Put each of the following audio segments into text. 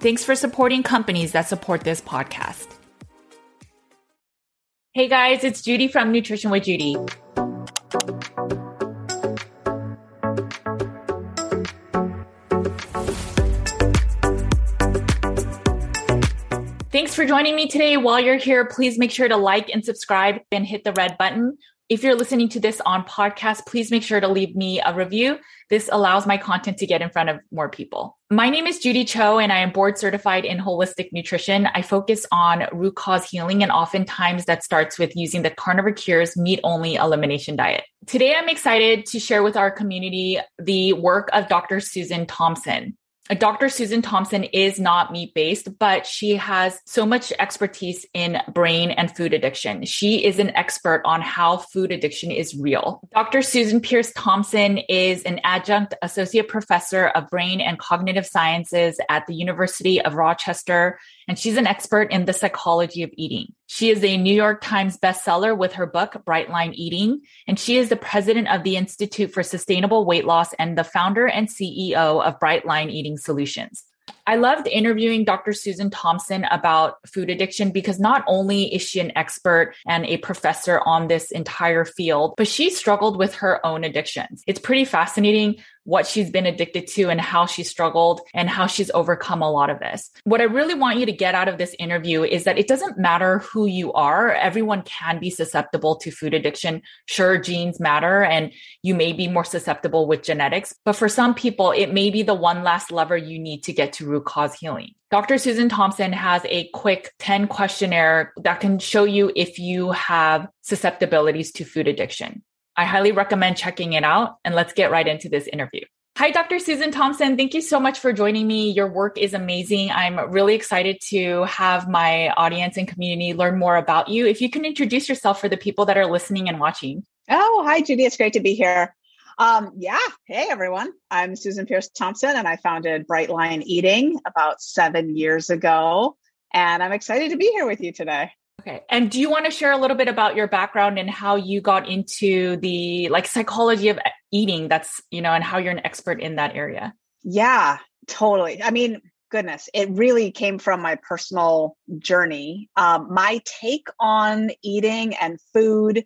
Thanks for supporting companies that support this podcast. Hey guys, it's Judy from Nutrition with Judy. Thanks for joining me today. While you're here, please make sure to like and subscribe and hit the red button. If you're listening to this on podcast, please make sure to leave me a review. This allows my content to get in front of more people. My name is Judy Cho and I am board certified in holistic nutrition. I focus on root cause healing and oftentimes that starts with using the Carnivore Cures meat only elimination diet. Today, I'm excited to share with our community the work of Dr. Susan Thompson. Dr. Susan Thompson is not meat based, but she has so much expertise in brain and food addiction. She is an expert on how food addiction is real. Dr. Susan Peirce Thompson is an adjunct associate professor of brain and cognitive sciences at the University of Rochester, and she's an expert in the psychology of eating. She is a New York Times bestseller with her book, Bright Line Eating, and she is the president of the Institute for Sustainable Weight Loss and the founder and CEO of Bright Line Eating Solutions. I loved interviewing Dr. Susan Thompson about food addiction because not only is she an expert and a professor on this entire field, but she struggled with her own addictions. It's pretty fascinating what she's been addicted to and how she struggled and how she's overcome a lot of this. What I really want you to get out of this interview is that it doesn't matter who you are. Everyone can be susceptible to food addiction. Sure, genes matter and you may be more susceptible with genetics, but for some people, it may be the one last lever you need to get to root cause healing. Dr. Susan Thompson has a quick 10 questionnaire that can show you if you have susceptibilities to food addiction. I highly recommend checking it out. And let's get right into this interview. Hi, Dr. Susan Thompson. Thank you so much for joining me. Your work is amazing. I'm really excited to have my audience and community learn more about you. If you can introduce yourself for the people that are listening and watching. Oh, hi, Judy. It's great to be here. Um, yeah. Hey, everyone. I'm Susan Peirce Thompson, and I founded Bright Line Eating about seven years ago. And I'm excited to be here with you today. Okay. And do you want to share a little bit about your background and how you got into the like psychology of eating that's, you know, and how you're an expert in that area? Yeah, totally. I mean, goodness, it really came from my personal journey. Um, my take on eating and food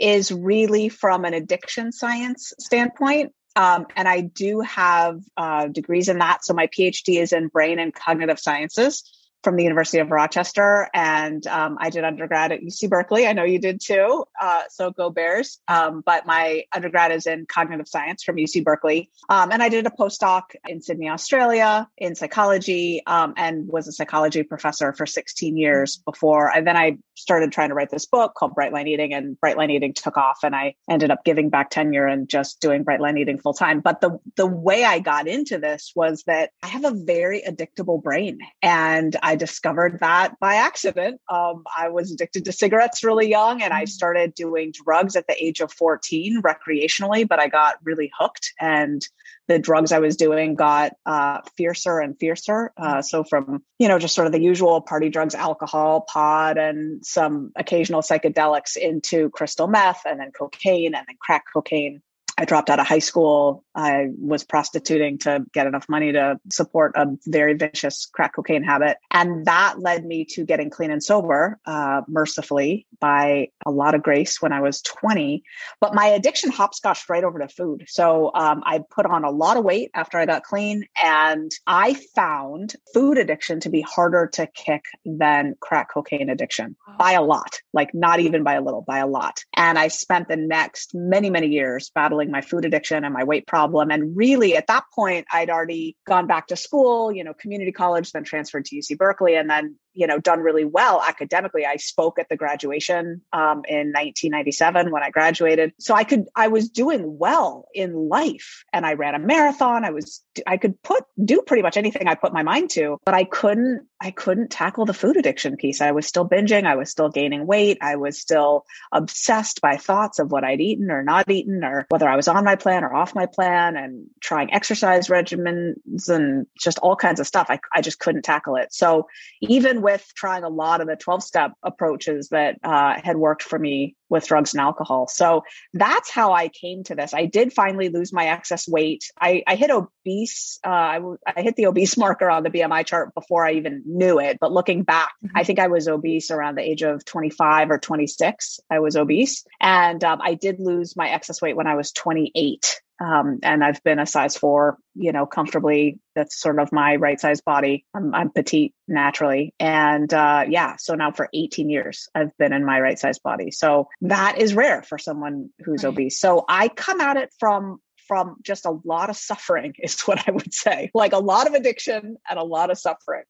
is really from an addiction science standpoint. Um, and I do have uh, degrees in that. So my PhD is in brain and cognitive sciences from the University of Rochester, and um, I did undergrad at UC Berkeley. I know you did too, uh, so go Bears. Um, but my undergrad is in cognitive science from UC Berkeley, um, and I did a postdoc in Sydney, Australia, in psychology, um, and was a psychology professor for 16 years before. And then I started trying to write this book called Bright Line Eating, and Bright Line Eating took off, and I ended up giving back tenure and just doing Bright Line Eating full time. But the the way I got into this was that I have a very addictable brain, and I discovered that by accident. Um, I was addicted to cigarettes really young and I mm. started doing drugs at the age of 14 recreationally, but I got really hooked and the drugs I was doing got uh, fiercer and fiercer. Uh, mm. so from, you know, just sort of the usual party drugs, alcohol, pot, and some occasional psychedelics into crystal meth and then cocaine and then crack cocaine I dropped out of high school. I was prostituting to get enough money to support a very vicious crack cocaine habit. And that led me to getting clean and sober, uh, mercifully, by a lot of grace when I was 20. But my addiction hopscotched right over to food. So um, I put on a lot of weight after I got clean. And I found food addiction to be harder to kick than crack cocaine addiction by a lot, like not even by a little, by a lot. And I spent the next many, many years battling my food addiction and my weight problem. And really at that point, I'd already gone back to school, you know, community college, then transferred to UC Berkeley, and then you know done really well academically. I spoke at the graduation um, in 1997 when i graduated. So i could i was doing well in life and i ran a marathon. I was i could put do pretty much anything i put my mind to but i couldn't i couldn't tackle the food addiction piece. I was still binging. I was still gaining weight. I was still obsessed by thoughts of what i'd eaten or not eaten or whether i was on my plan or off my plan and trying exercise regimens and just all kinds of stuff. I, I just couldn't tackle it. So even with trying a lot of the 12 step approaches that uh, had worked for me with drugs and alcohol. So that's how I came to this. I did finally lose my excess weight. I, I hit obese. Uh, I, I, hit the obese marker on the BMI chart before I even knew it. But looking back, mm-hmm. I think I was obese around the age of 25 or 26. I was obese. And um, I did lose my excess weight when I was 28. Um, and I've been a size four, you know, comfortably. That's sort of my right size body. I'm, I'm petite naturally. And uh, yeah, so now for 18 years, I've been in my right size body. So that is rare for someone who's right. obese. So I come at it from from just a lot of suffering, is what I would say. Like a lot of addiction and a lot of suffering.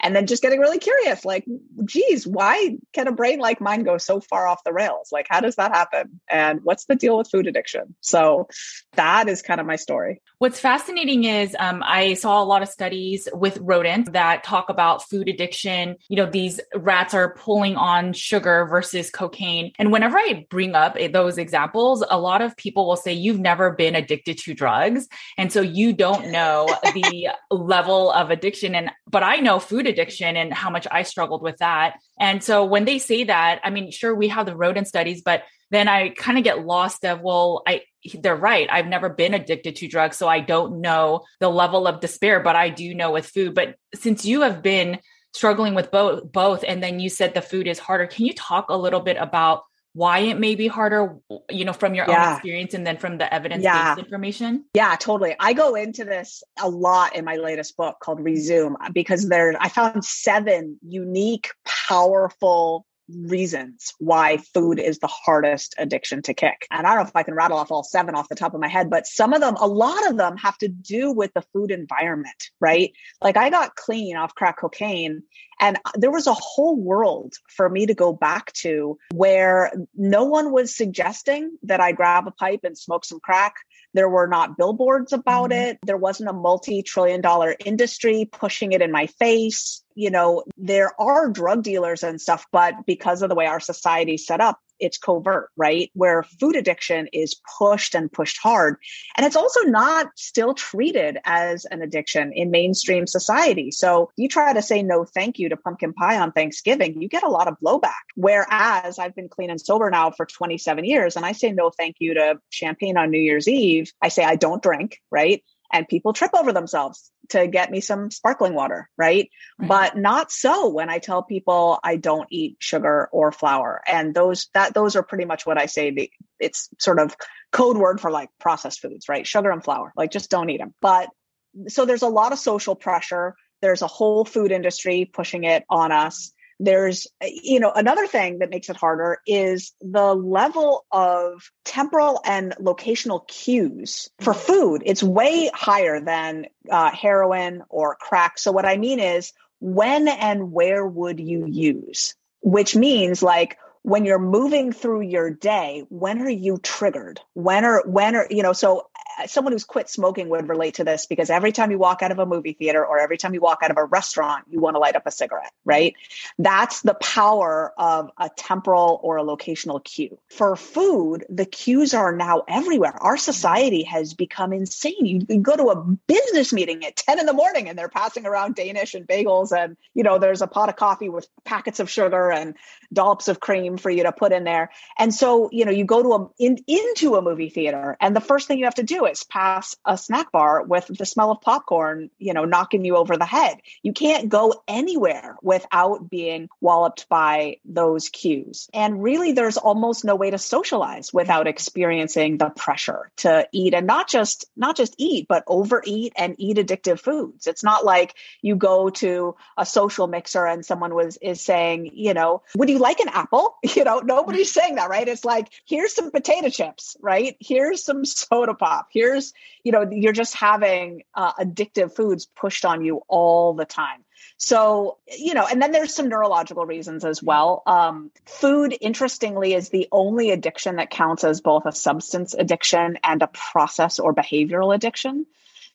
And then just getting really curious like, geez, why can a brain like mine go so far off the rails? Like, how does that happen? And what's the deal with food addiction? So that is kind of my story. What's fascinating is um, I saw a lot of studies with rodents that talk about food addiction. You know, these rats are pulling on sugar versus cocaine. And whenever I bring up those examples, a lot of people will say, You've never been addicted addicted to drugs. And so you don't know the level of addiction. And, but I know food addiction and how much I struggled with that. And so when they say that, I mean, sure, we have the rodent studies, but then I kind of get lost of, well, I, they're right. I've never been addicted to drugs. So I don't know the level of despair, but I do know with food. But since you have been struggling with both, both, and then you said the food is harder, can you talk a little bit about why it may be harder, you know, from your yeah. own experience and then from the evidence based yeah. information? Yeah, totally. I go into this a lot in my latest book called Rezoom uh, because there I found seven unique, powerful reasons why food is the hardest addiction to kick. And I don't know if I can rattle off all seven off the top of my head, but some of them, a lot of them have to do with the food environment, right? Like I got clean off crack cocaine and there was a whole world for me to go back to where no one was suggesting that I grab a pipe and smoke some crack. There were not billboards about mm-hmm. it. There wasn't a multi trillion dollar industry pushing it in my face you know, there are drug dealers and stuff, but because of the way our society is set up, it's covert, right? Where food addiction is pushed and pushed hard. And it's also not still treated as an addiction in mainstream society. So you try to say no thank you to pumpkin pie on Thanksgiving, you get a lot of blowback. Whereas I've been clean and sober now for 27 years and I say no thank you to champagne on New Year's Eve. I say I don't drink, right? And people trip over themselves to get me some sparkling water, right? right? But not so when I tell people I don't eat sugar or flour. And those that those are pretty much what I say the, it's sort of code word for like processed foods, right? Sugar and flour. Like just don't eat them. But so there's a lot of social pressure. There's a whole food industry pushing it on us there's you know another thing that makes it harder is the level of temporal and locational cues for mm-hmm. food. It's way higher than uh, heroin or crack. So what i mean is when and where would you use? Which means like when you're moving through your day when are you triggered? When are when are you know so someone who's quit smoking would relate to this because every time you walk out of a movie theater or every time you walk out of a restaurant, you want to light up a cigarette, right? That's the power of a temporal or a locational cue. For food, the cues are now everywhere. Our society has become insane. You, go to a business meeting at 10 in the morning and they're passing around Danish and bagels and, you know, there's a pot of coffee with packets of sugar and dollops of cream for you to put in there. And so, you know, you go to a in, into a movie theater and the first thing you have to do is pass a snack bar with the smell of popcorn, you know, knocking you over the head. You can't go anywhere without being walloped by those cues. And really there's almost no way to socialize without experiencing the pressure to eat and not just not just eat, but overeat and eat addictive foods. It's not like you go to a social mixer and someone was is saying, you know, would you like an apple? You know, nobody's saying that, right? It's like, here's some potato chips, right? Here's some soda pop. Here's, you know, you're just having uh, addictive foods pushed on you all the time. So, you know, and then there's some neurological reasons as well. Um, food, interestingly, is the only addiction that counts as both a substance addiction and a process or behavioral addiction.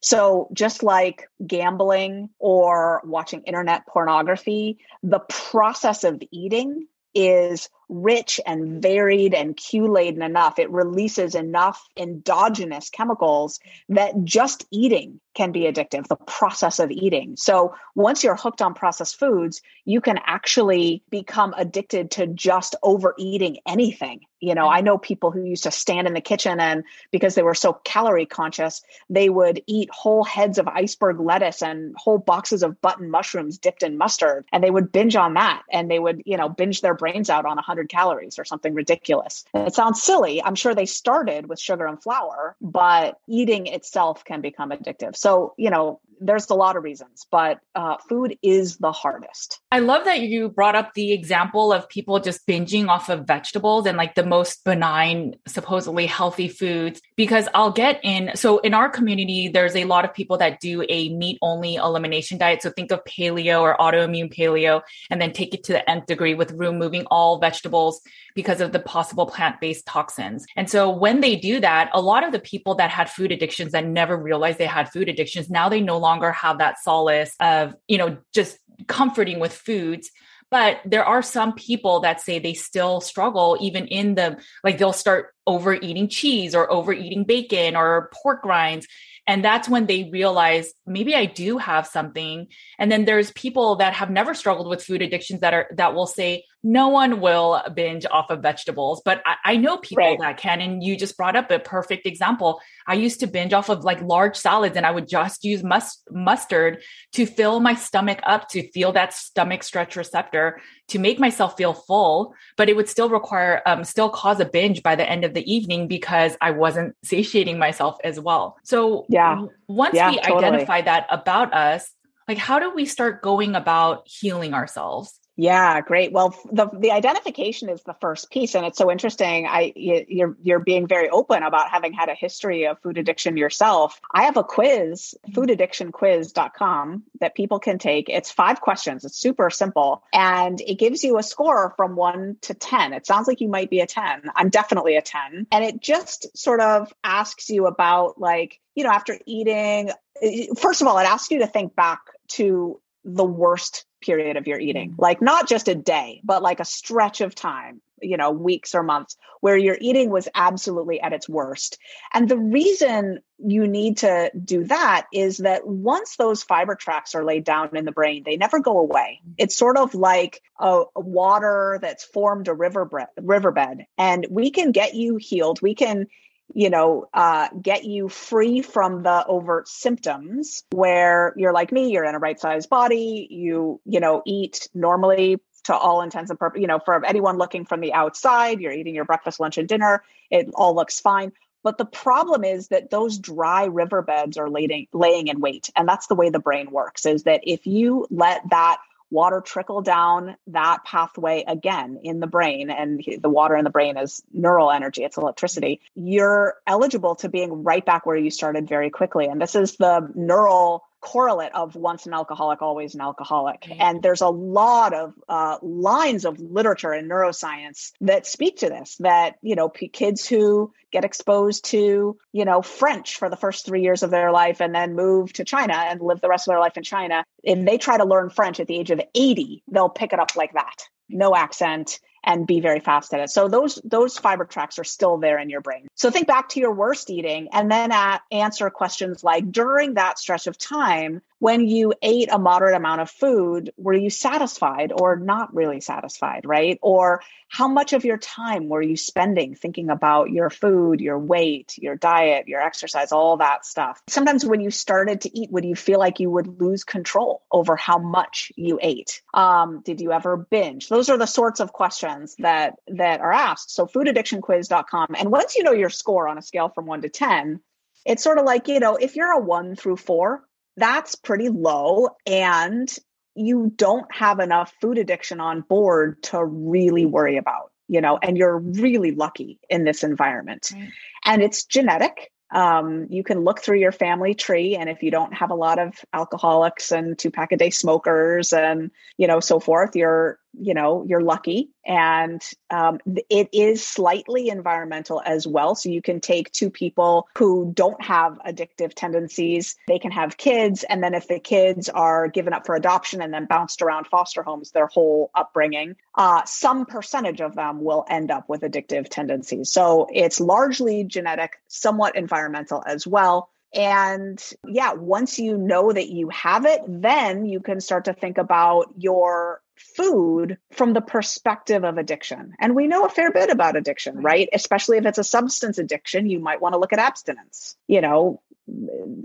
So, just like gambling or watching internet pornography, the process of eating is rich and varied and cue laden enough. It releases enough endogenous chemicals that just eating can be addictive, the process of eating. So once you're hooked on processed foods, you can actually become addicted to just overeating anything. You know, I know people who used to stand in the kitchen and because they were so calorie conscious, they would eat whole heads of iceberg lettuce and whole boxes of button mushrooms dipped in mustard and they would binge on that and they would, you know, binge their brains out on a 100 calories or something ridiculous. It sounds silly. I'm sure they started with sugar and flour, but eating itself can become addictive. So you know, there's a lot of reasons, but uh, food is the hardest. I love that you brought up the example of people just binging off of vegetables and like the most benign, supposedly healthy foods, because I'll get in. So, in our community, there's a lot of people that do a meat only elimination diet. So, think of paleo or autoimmune paleo, and then take it to the nth degree with removing all vegetables because of the possible plant based toxins. And so when they do that, a lot of the people that had food addictions that never realized they had food addictions, now they no longer have that solace of, you know, just comforting with foods but there are some people that say they still struggle even in the like they'll start overeating cheese or overeating bacon or pork rinds and that's when they realize maybe I do have something. And then there's people that have never struggled with food addictions that are that will say, no one will binge off of vegetables. But I, I know people right. that can. And you just brought up a perfect example. I used to binge off of like large salads and I would just use mus- mustard to fill my stomach up to feel that stomach stretch receptor to make myself feel full, but it would still require, um, still cause a binge by the end of the evening because I wasn't satiating myself as well. So yeah, once yeah, we totally. identify that about us, like how do we start going about healing ourselves? Yeah, great. Well, the the identification is the first piece, and it's so interesting. I you're you're being very open about having had a history of food addiction yourself. I have a quiz, foodaddictionquiz.com, that people can take. It's five questions. It's super simple, and it gives you a score from one to ten. It sounds like you might be a ten. I'm definitely a ten, and it just sort of asks you about like you know after eating. Eh, eh, first of all, it asks you to think back to the worst period of your eating. Like not just a day but like a stretch of time you know weeks or months where your eating was absolutely at its worst. And the reason you need to do that is that once those fiber tracks are laid down in the brain they never go away. Mm. it's sort of like a, a water that's formed a river riverbed and we can get you healed. We can you know, uh, get you free from the overt symptoms where you're like me, you're in a right sized body, you, you know, eat normally to all intents and purposes, you know, for anyone looking from the outside, you're eating your breakfast, lunch, and dinner, it all looks fine. But the problem is that those dry riverbeds are laying, laying in wait. And that's the way the brain works is that if you let that water trickle down that pathway again in the brain and the water in the brain is neural energy it's electricity you're eligible to being right back where you started very quickly. And this is the neural correlate of once an alcoholic, always an alcoholic. Mm-hmm. And there's a lot of uh, lines of literature in neuroscience that speak to this. That you know, p- kids who get exposed to you know French for the first three years of their life and then move to China and live the rest of their life in China, if they try to learn French at the age of 80, they'll pick it up like that, no accent and be very fast at it. So those those fiber tracks are still there in your brain. So think back to your worst eating and then at, answer questions like during that stretch of time when you ate a moderate amount of food, were you satisfied or not really satisfied, right? Or how much of your time were you spending thinking about your food, your weight, your diet, your exercise, all that stuff? Sometimes when you started to eat, would you feel like you would lose control over how much you ate? Um, did you ever binge? Those are the sorts of questions that that are asked. So foodaddictionquiz.com. And once you know your score on a scale from one to 10, it's sort of like, you know, if you're a one through four, that's pretty low and you don't have enough food addiction on board to really worry about you know and you're really lucky in this environment right. and it's genetic um, you can look through your family tree and if you don't have a lot of alcoholics and two pack a day smokers and you know so forth you're you know you're lucky. And um, it is slightly environmental as well. So you can take two people who don't have addictive tendencies. They can have kids. And then if the kids are given up for adoption and then bounced around foster homes their whole upbringing uh, some percentage of them will end up with addictive tendencies. So it's largely genetic somewhat environmental as well. And yeah, once you know that you have it, then you can start to think about your food from the perspective of addiction. And we know a fair bit about addiction, right? Especially if it's a substance addiction, you might want to look at abstinence. You know,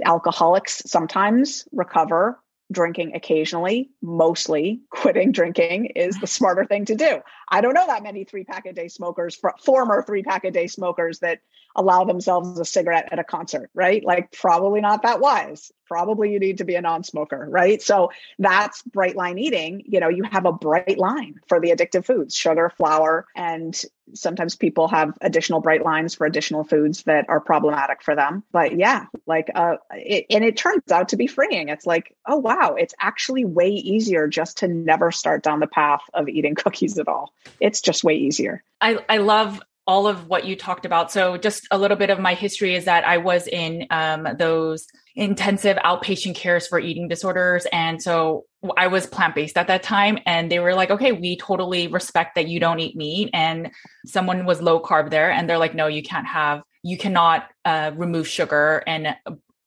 alcoholics sometimes recover drinking occasionally, mostly quitting drinking is the smarter thing to do. I don't know that many three pack a day smokers, former three pack a day smokers that allow themselves a cigarette at a concert, right? Like, probably not that wise. Probably you need to be a non smoker, right? So that's bright line eating. You know, you have a bright line for the addictive foods, sugar, flour, and sometimes people have additional bright lines for additional foods that are problematic for them. But yeah, like, uh, it, and it turns out to be freeing. It's like, oh, wow, it's actually way easier just to never start down the path of eating cookies at all. It's just way easier. I, I love all of what you talked about. So, just a little bit of my history is that I was in um, those intensive outpatient cares for eating disorders. And so I was plant based at that time. And they were like, okay, we totally respect that you don't eat meat. And someone was low carb there. And they're like, no, you can't have, you cannot uh, remove sugar and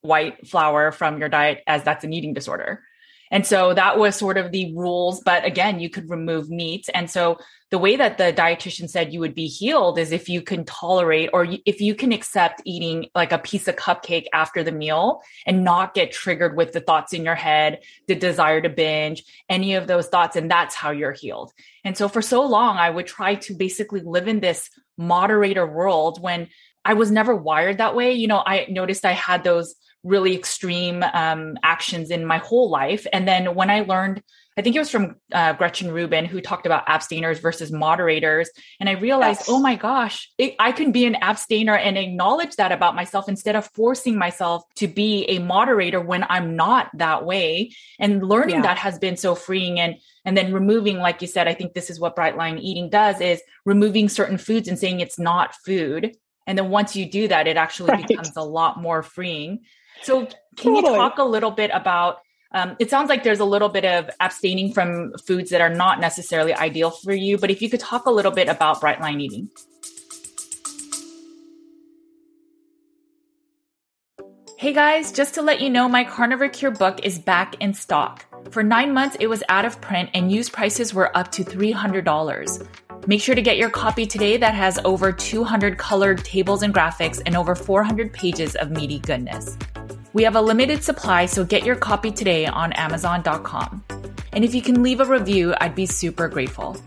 white flour from your diet as that's an eating disorder. And so that was sort of the rules. But again, you could remove meat. And so the way that the dietitian said you would be healed is if you can tolerate or if you can accept eating like a piece of cupcake after the meal and not get triggered with the thoughts in your head, the desire to binge, any of those thoughts. And that's how you're healed. And so for so long, I would try to basically live in this moderator world when I was never wired that way. You know, I noticed I had those really extreme um, actions in my whole life. And then when I learned, I think it was from uh, Gretchen Rubin who talked about abstainers versus moderators. And I realized, yes. oh my gosh, it, I can be an abstainer and acknowledge that about myself instead of forcing myself to be a moderator when I'm not that way. And learning yeah. that has been so freeing. And and then removing, like you said, I think this is what bright line eating does is removing certain foods and saying it's not food. And then once you do that, it actually right. becomes a lot more freeing. So, can totally. you talk a little bit about? Um, it sounds like there's a little bit of abstaining from foods that are not necessarily ideal for you, but if you could talk a little bit about bright line eating. Hey guys, just to let you know, my Carnivore Cure book is back in stock. For nine months, it was out of print and used prices were up to $300. Make sure to get your copy today that has over 200 colored tables and graphics and over 400 pages of meaty goodness. We have a limited supply, so get your copy today on Amazon.com. And if you can leave a review, I'd be super grateful.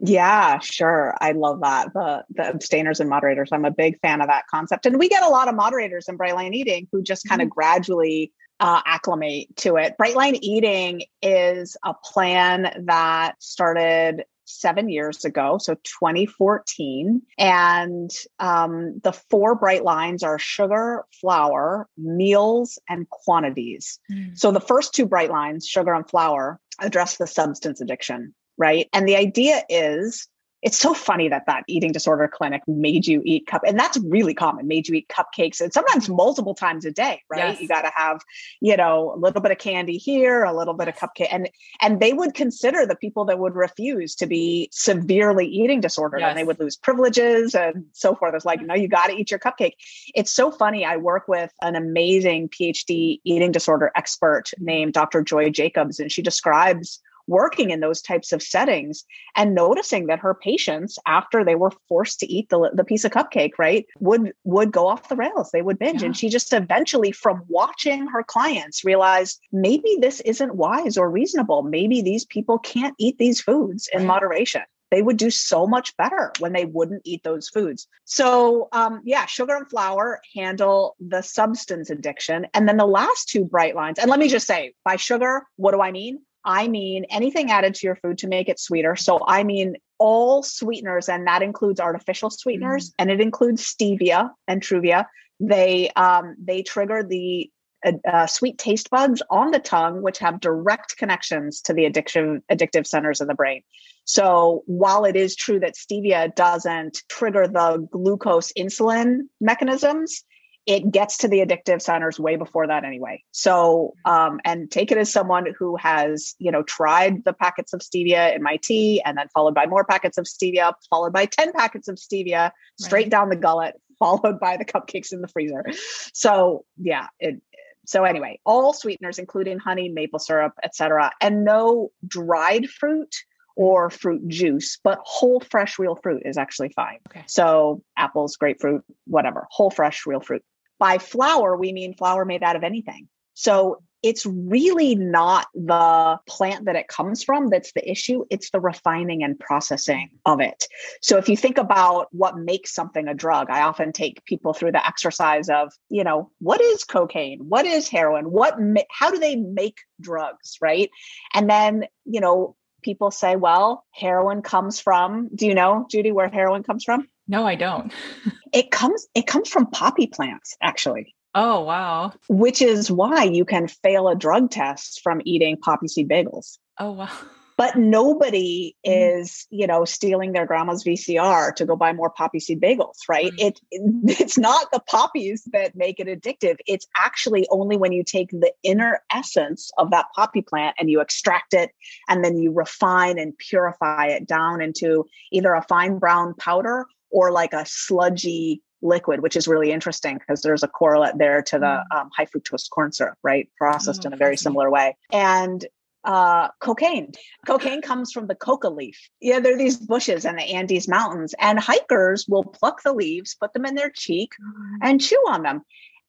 Yeah, sure. I love that. The the abstainers and moderators. I'm a big fan of that concept. And we get a lot of moderators in Bright Line Eating who just kind of mm-hmm. gradually uh, acclimate to it. Bright Line Eating is a plan that started seven years ago, so 2014. And um, the four bright lines are sugar, flour, meals, and quantities. Mm. So the first two bright lines, sugar and flour, address the substance addiction, right? And the idea is it's so funny that that eating disorder clinic made you eat cup and that's really common made you eat cupcakes and sometimes multiple times a day right? Yes. you got to have you know a little bit of candy here a little bit of cupcake and and they would consider the people that would refuse to be severely eating disordered yes. and they would lose privileges and so forth. It's like mm. no you got to eat your cupcake. It's so funny i work with an amazing phd eating disorder expert named dr joy jacobs and she describes working in those types of settings and noticing that her patients after they were forced to eat the, the piece of cupcake right would would go off the rails they would binge yeah. and she just eventually from watching her clients realized maybe this isn't wise or reasonable maybe these people can't eat these foods in right. moderation they would do so much better when they wouldn't eat those foods. So, um, yeah, sugar and flour handle the substance addiction. And then the last two bright lines, and let me just say by sugar, what do I mean? I mean anything added to your food to make it sweeter. So I mean all sweeteners, and that includes artificial sweeteners, mm. and it includes stevia and truvia. They um, they trigger the uh, uh, sweet taste buds on the tongue, which have direct connections to the addiction addictive centers in the brain. So while it is true that stevia doesn't trigger the glucose insulin mechanisms, it gets to the addictive centers way before that anyway. So, um, and take it as someone who has, you know, tried the packets of stevia in my tea and then followed by more packets of stevia, followed by 10 packets of stevia straight right. down the gullet, followed by the cupcakes in the freezer. So, yeah, it, so anyway, all sweeteners, including honey, maple syrup, etc., and no dried fruit or fruit juice, but whole fresh real fruit is actually fine. Okay. So apples, grapefruit, whatever, whole fresh real fruit. By flour, we mean flour made out of anything. So it's really not the plant that it comes from that's the issue. It's the refining and processing of it. So if you think about what makes something a drug, I often take people through the exercise of, you know, what is cocaine? What is heroin? What, how do they make drugs? Right. And then, you know, people say, well, heroin comes from, do you know, Judy, where heroin comes from? No, I don't. it comes it comes from poppy plants actually. Oh, wow. Which is why you can fail a drug test from eating poppy seed bagels. Oh, wow but nobody mm. is you know stealing their grandma's vcr to go buy more poppy seed bagels right mm. it, it, it's not the poppies that make it addictive it's actually only when you take the inner essence of that poppy plant and you extract it and then you refine and purify it down into either a fine brown powder or like a sludgy liquid, which is really interesting because there's a correlate there to the mm. um, high fructose corn syrup, right? Processed oh, in a very similar way. And uh, cocaine. Cocaine comes from the coca leaf. Yeah, there are these bushes in the Andes Mountains, and hikers will pluck the leaves, put them in their cheek, mm-hmm. and chew on them.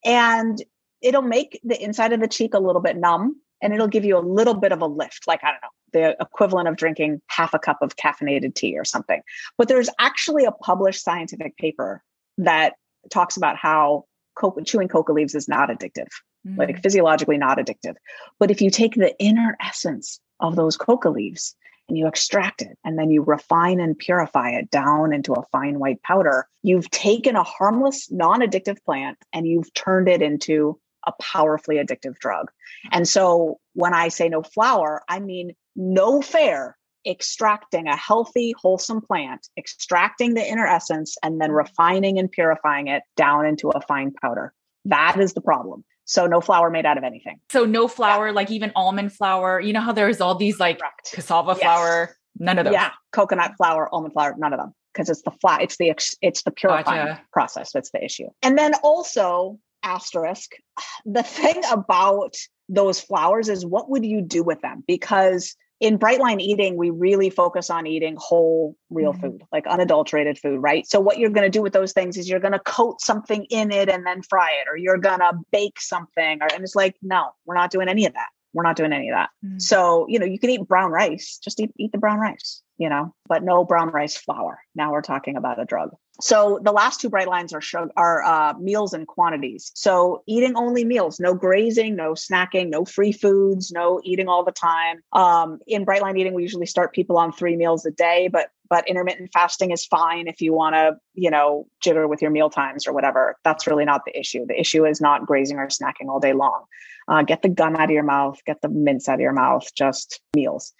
And it'll make the inside of the cheek a little bit numb, and it'll give you a little bit of a lift, like, I don't know, the equivalent of drinking half a cup of caffeinated tea or something. But there's actually a published scientific paper that talks about how coca, chewing coca leaves is not addictive mm. like physiologically not addictive. But if you take the inner essence of those coca leaves and you extract it and then you refine and purify it down into a fine white powder, you've taken a harmless, non addictive plant and you've turned it into a powerfully addictive drug. And so when I say no flour, I mean no fair extracting a healthy, wholesome plant, extracting the inner essence, and then mm-hmm. refining and purifying it down into a fine powder. That is the problem. So no flour made out of anything. So no flour, yeah. like even almond flour. You know how there's all these like Correct. cassava yes. flour. None of those. Yeah, coconut flour, almond flour, none of them because it's the flat. It's the it's the purifying gotcha. process that's the issue. And then also asterisk, the thing about those flowers is what would you do with them? Because in Brightline Eating, we really focus on eating whole, real mm-hmm. food, like unadulterated food, right? So, what you're going to do with those things is you're going to coat something in it and then fry it, or you're going to bake something. Or, and it's like, no, we're not doing any of that. We're not doing any of that. Mm. So, you know, you can eat brown rice, just eat, eat the brown rice, you know, but no brown rice flour. Now we're talking about a drug. So the last two bright lines are sugar, are uh, meals and quantities. So eating only meals, no grazing, no snacking, no free foods, no eating all the time. Um, in bright line eating, we usually start people on three meals a day, but but intermittent fasting is fine if you want to, you know, jigger with your meal times or whatever. That's really not the issue. The issue is not grazing or snacking all day long. Uh, get the gum out of your mouth, get the mints out of your mouth, just meals.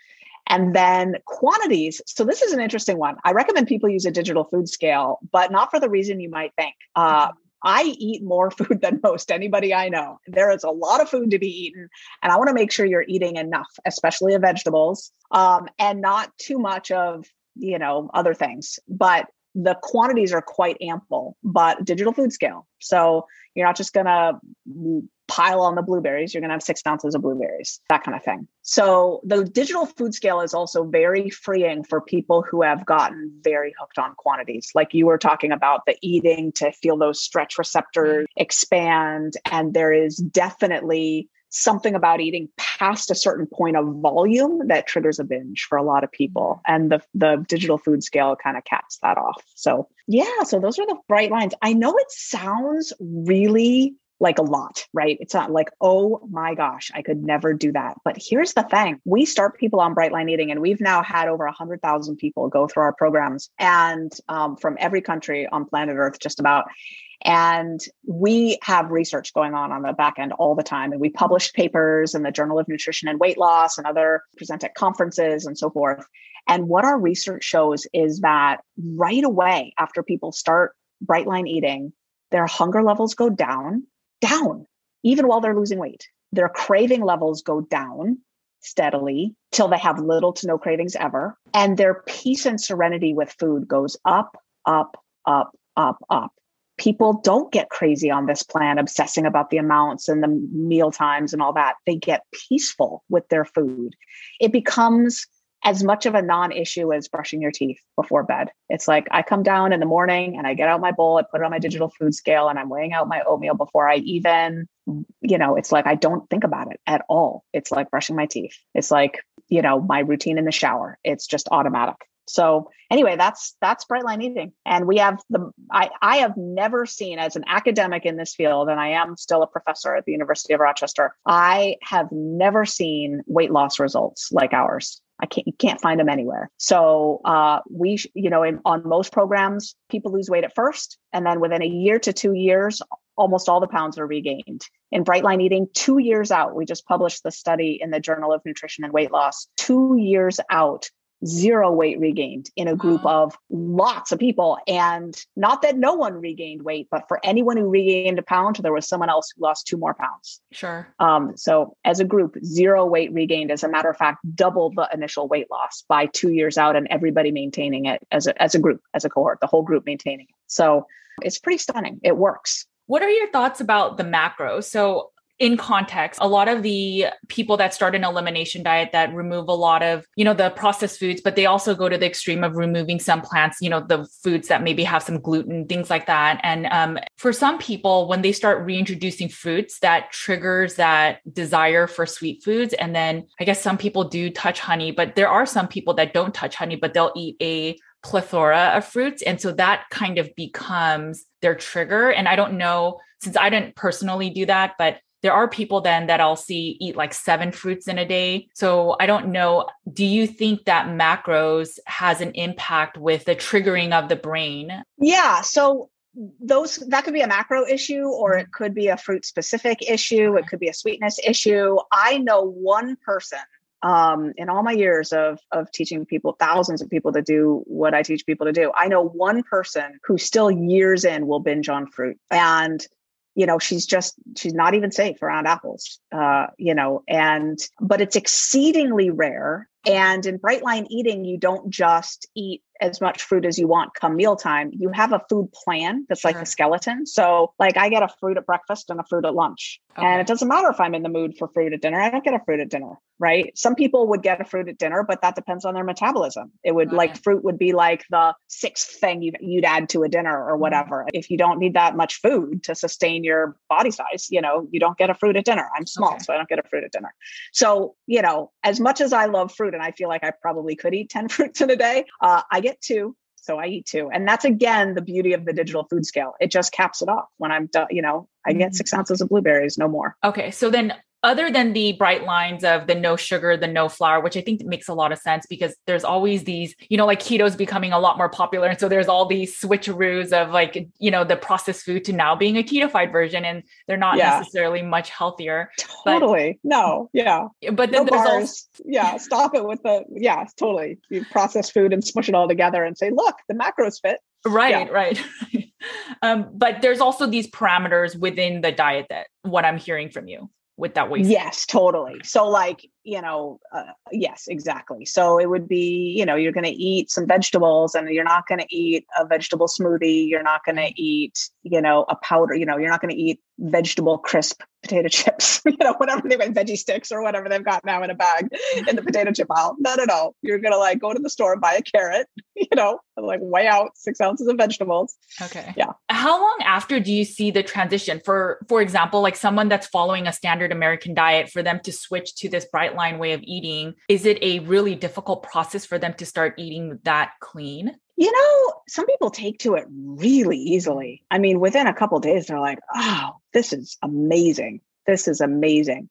And then quantities. So this is an interesting one. I recommend people use a digital food scale, but not for the reason you might think. Uh, I eat more food than most anybody I know. There is a lot of food to be eaten, and I want to make sure you're eating enough, especially of vegetables, um, and not too much of you know other things. But the quantities are quite ample, but digital food scale. So you're not just gonna pile on the blueberries, you're going to have six ounces of blueberries, that kind of thing. So the digital food scale is also very freeing for people who have gotten very hooked on quantities. Like you were talking about the eating to feel those stretch receptors mm-hmm. expand. And there is definitely something about eating past a certain point of volume that triggers a binge for a lot of people. And the the digital food scale kind of caps that off. So yeah so those are the bright lines. I know it sounds really like a lot, right? It's not like, oh my gosh, I could never do that. But here's the thing we start people on Brightline Eating, and we've now had over 100,000 people go through our programs and um, from every country on planet Earth, just about. And we have research going on on the back end all the time. And we publish papers in the Journal of Nutrition and Weight Loss and other present at conferences and so forth. And what our research shows is that right away after people start Brightline Eating, their hunger levels go down down, even while they're losing weight. Their craving levels go down steadily till they have little to no cravings ever. And their peace and serenity with food goes up, up, up, up, up. People don't get crazy on this plan, obsessing about the amounts and the meal times and all that. They get peaceful with their food. It becomes as much of a non-issue as brushing your teeth before bed. It's like I come down in the morning and I get out my bowl, I put it on my digital food scale and I'm weighing out my oatmeal before I even, you know, it's like I don't think about it at all. It's like brushing my teeth. It's like, you know, my routine in the shower. It's just automatic. So anyway, that's that's bright line eating. And we have the I, I have never seen as an academic in this field, and I am still a professor at the University of Rochester, I have never seen weight loss results like ours. I can't, you can't find them anywhere. So uh, we, you know, in, on most programs, people lose weight at first, and then within a year to two years, almost all the pounds are regained. In Bright Line Eating, two years out, we just published the study in the Journal of Nutrition and Weight Loss. Two years out, zero weight regained in a group of lots of people. And not that no one regained weight, but for anyone who regained a pound, there was someone else who lost two more pounds. Sure. Um, so as a group, zero weight regained. As a matter of fact, double the initial weight loss by two years out, and everybody maintaining it as a as a group, as a cohort, the whole group maintaining it. So it's pretty stunning. It works. What are your thoughts about the macros? So in context, a lot of the people that start an elimination diet that remove a lot of, you know, the processed foods, but they also go to the extreme of removing some plants, you know, the foods that maybe have some gluten, things like that. And um, for some people, when they start reintroducing fruits, that triggers that desire for sweet foods. And then I guess some people do touch honey, but there are some people that don't touch honey, but they'll eat a plethora of fruits. And so that kind of becomes their trigger. And I don't know, since I didn't personally do that, but there are people then that I'll see eat like seven fruits in a day. So I don't know. Do you think that macros has an impact with the triggering of the brain? Yeah. So those that could be a macro issue or it could be a fruit specific issue it could be a sweetness issue i know one person um, in all my years of of teaching people thousands of people to do what i teach people to do i know one person who still years in will binge on fruit and you know she's just she's not even safe around apples uh, you know and but it's exceedingly rare. And in bright line eating you don't just eat as much fruit as you want come mealtime, you have a food plan that's sure. like a skeleton. So, like, I get a fruit at breakfast and a fruit at lunch. Okay. And it doesn't matter if I'm in the mood for fruit at dinner, I don't get a fruit at dinner, right? Some people would get a fruit at dinner, but that depends on their metabolism. It would okay. like fruit would be like the sixth thing you'd, you'd add to a dinner or mm-hmm. whatever. Mm-hmm. If you don't need that much food to sustain your body size, you know, you don't get a fruit at dinner. I'm small, okay. so I don't get a fruit at dinner. So, you know, as much as I love fruit and I feel like I probably could eat 10 fruits in a day, uh, I get two so I eat two. And that's again the beauty of the digital food scale. It just caps it off when I'm done, you know, I get six mm-hmm. ounces of blueberries, no more. Okay. So then other than the bright lines of the no sugar, the no flour, which I think makes a lot of sense because there's always these, you know, like keto's becoming a lot more popular. And so there's all these switcheroos of like, you know, the processed food to now being a ketofied version and they're not yeah. necessarily much healthier. Totally. But, no. Yeah. But then no there's also yeah, stop it with the yeah, totally. You process food and smush it all together and say, look, the macros fit. Right, yeah. right. um, but there's also these parameters within the diet that what I'm hearing from you with that waste. Yes, totally. So like, you know, uh, yes, exactly. So it would be, you know, you're going to eat some vegetables and you're not going to eat a vegetable smoothie. You're not going to eat, you know, a powder, you know, you're not going to eat vegetable crisp potato chips, you know, whatever they make veggie sticks or whatever they've got now in a bag in the potato chip aisle. No, no, no. You're going to like go to the store and buy a carrot, you know, and like weigh out six ounces of vegetables. Okay. Yeah. How long after do you see the transition for, for example, like someone that's following a standard American diet for them to switch to this bright line way of eating? Is it a really difficult process for them to start eating that clean? You know, some people take to it really easily. I mean, within a couple days, they're like, oh, this is amazing. This is amazing.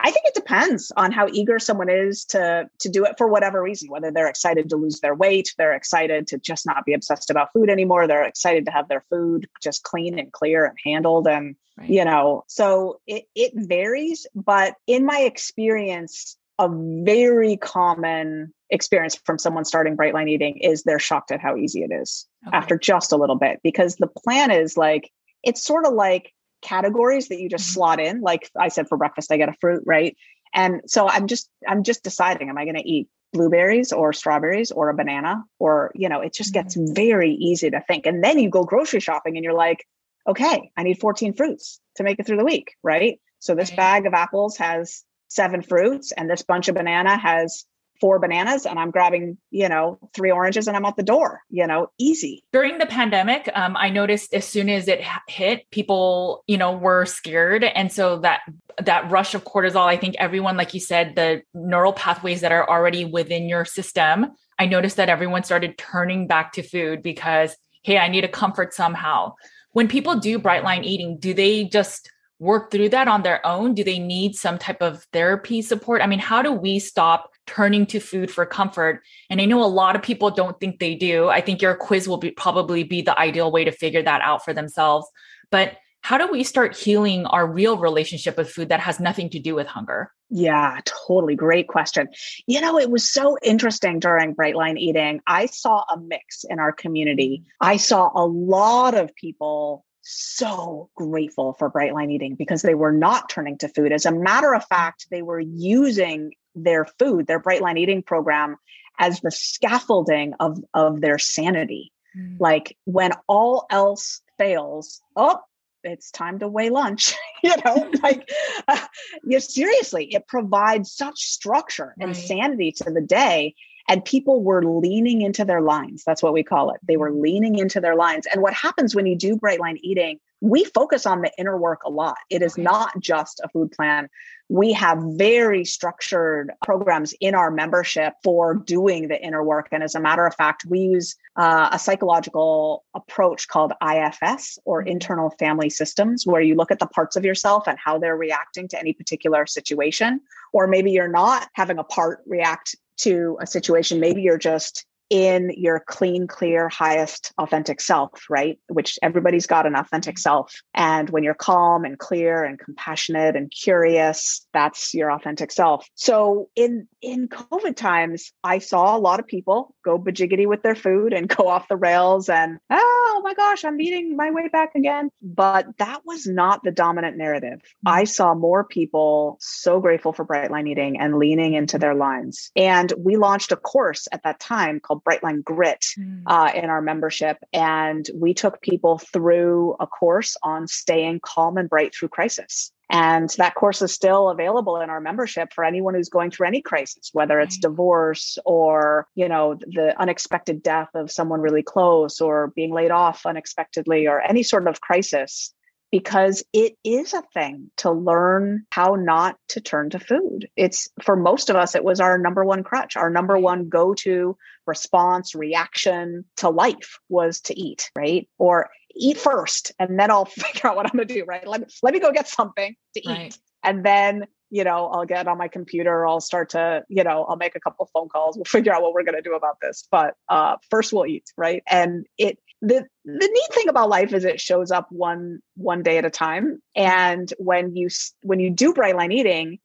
I think it depends on how eager someone is to to do it for whatever reason. Whether they're excited to lose their weight, they're excited to just not be obsessed about food anymore. They're excited to have their food just clean and clear and handled, and right. you know. So it it varies, but in my experience, a very common experience from someone starting bright line eating is they're shocked at how easy it is okay. after just a little bit because the plan is like it's sort of like categories that you just mm-hmm. slot in. Like i said for breakfast i get a fruit right? And so i'm just i'm just deciding am i going to eat blueberries or strawberries or a banana? Or you know it just gets mm-hmm. very easy to think. And then you go grocery shopping and you're like okay i need 14 fruits to make it through the week right? So this bag of apples has seven fruits and this bunch of banana has four bananas and I'm grabbing, you know, three oranges and I'm out the door, you know, easy. During the pandemic, um, I noticed as soon as it hit, people, you know, were scared. And so that, that rush of cortisol, I think everyone, like you said, the neural pathways that are already within your system, I noticed that everyone started turning back to food because, hey, I need a comfort somehow. When people do bright line eating, do they just work through that on their own? Do they need some type of therapy support? I mean, how do we stop turning to food for comfort? And I know a lot of people don't think they do. I think your quiz will be probably be the ideal way to figure that out for themselves. But how do we start healing our real relationship with food that has nothing to do with hunger? Yeah, totally. Great question. You know, it was so interesting during Brightline eating. I saw a mix in our community. I saw a lot of people so grateful for Brightline eating because they were not turning to food. As a matter of fact, they were using their food, their bright line eating program, as the scaffolding of, of their sanity. Mm. Like when all else fails, oh, it's time to weigh lunch you know like uh, yeah, seriously it provides such structure right. and sanity to the day and people were leaning into their lines. That's what we call it. They were mm-hmm. leaning into their lines. And what happens when you do bright line eating, we focus on the inner work a lot. It is not just a food plan. We have very structured programs in our membership for doing the inner work. And as a matter of fact, we use uh, a psychological approach called IFS or mm-hmm. internal family systems, where you look at the parts of yourself and how they're reacting to any particular situation. Or maybe you're not having a part react to a situation. Maybe you're just in your clean, clear, highest authentic self, right? Which everybody's got an authentic self. And when you're calm and clear and compassionate and curious, that's your authentic self. So in in COVID times, I saw a lot of people go bajiggity with their food and go off the rails and oh my gosh, I'm eating my way back again. But that was not the dominant narrative. Mm-hmm. I saw more people so grateful for bright line eating and leaning into their lines. And we launched a course at that time called called Brightline Grit mm. uh, in our membership. And we took people through a course on staying calm and bright through crisis. And that course is still available in our membership for anyone who's going through any crisis, whether it's divorce or, you know, the unexpected death of someone really close or being laid off unexpectedly or any sort of crisis because it is a thing to learn how not to turn to food. It's for most of us, it was our number one crutch, our number one go to response, reaction to life was to eat, right? Or eat first and then I'll figure out what I'm going to do, right? Let me, let me go get something to eat. Right. And then you know, I'll get on my computer, I'll start to, you know, I'll make a couple phone calls, we'll figure out what we're going to do about this. But uh, first we'll eat, right? And it the the neat thing about life is it shows up one one day at a time. And when you when you do bright line eating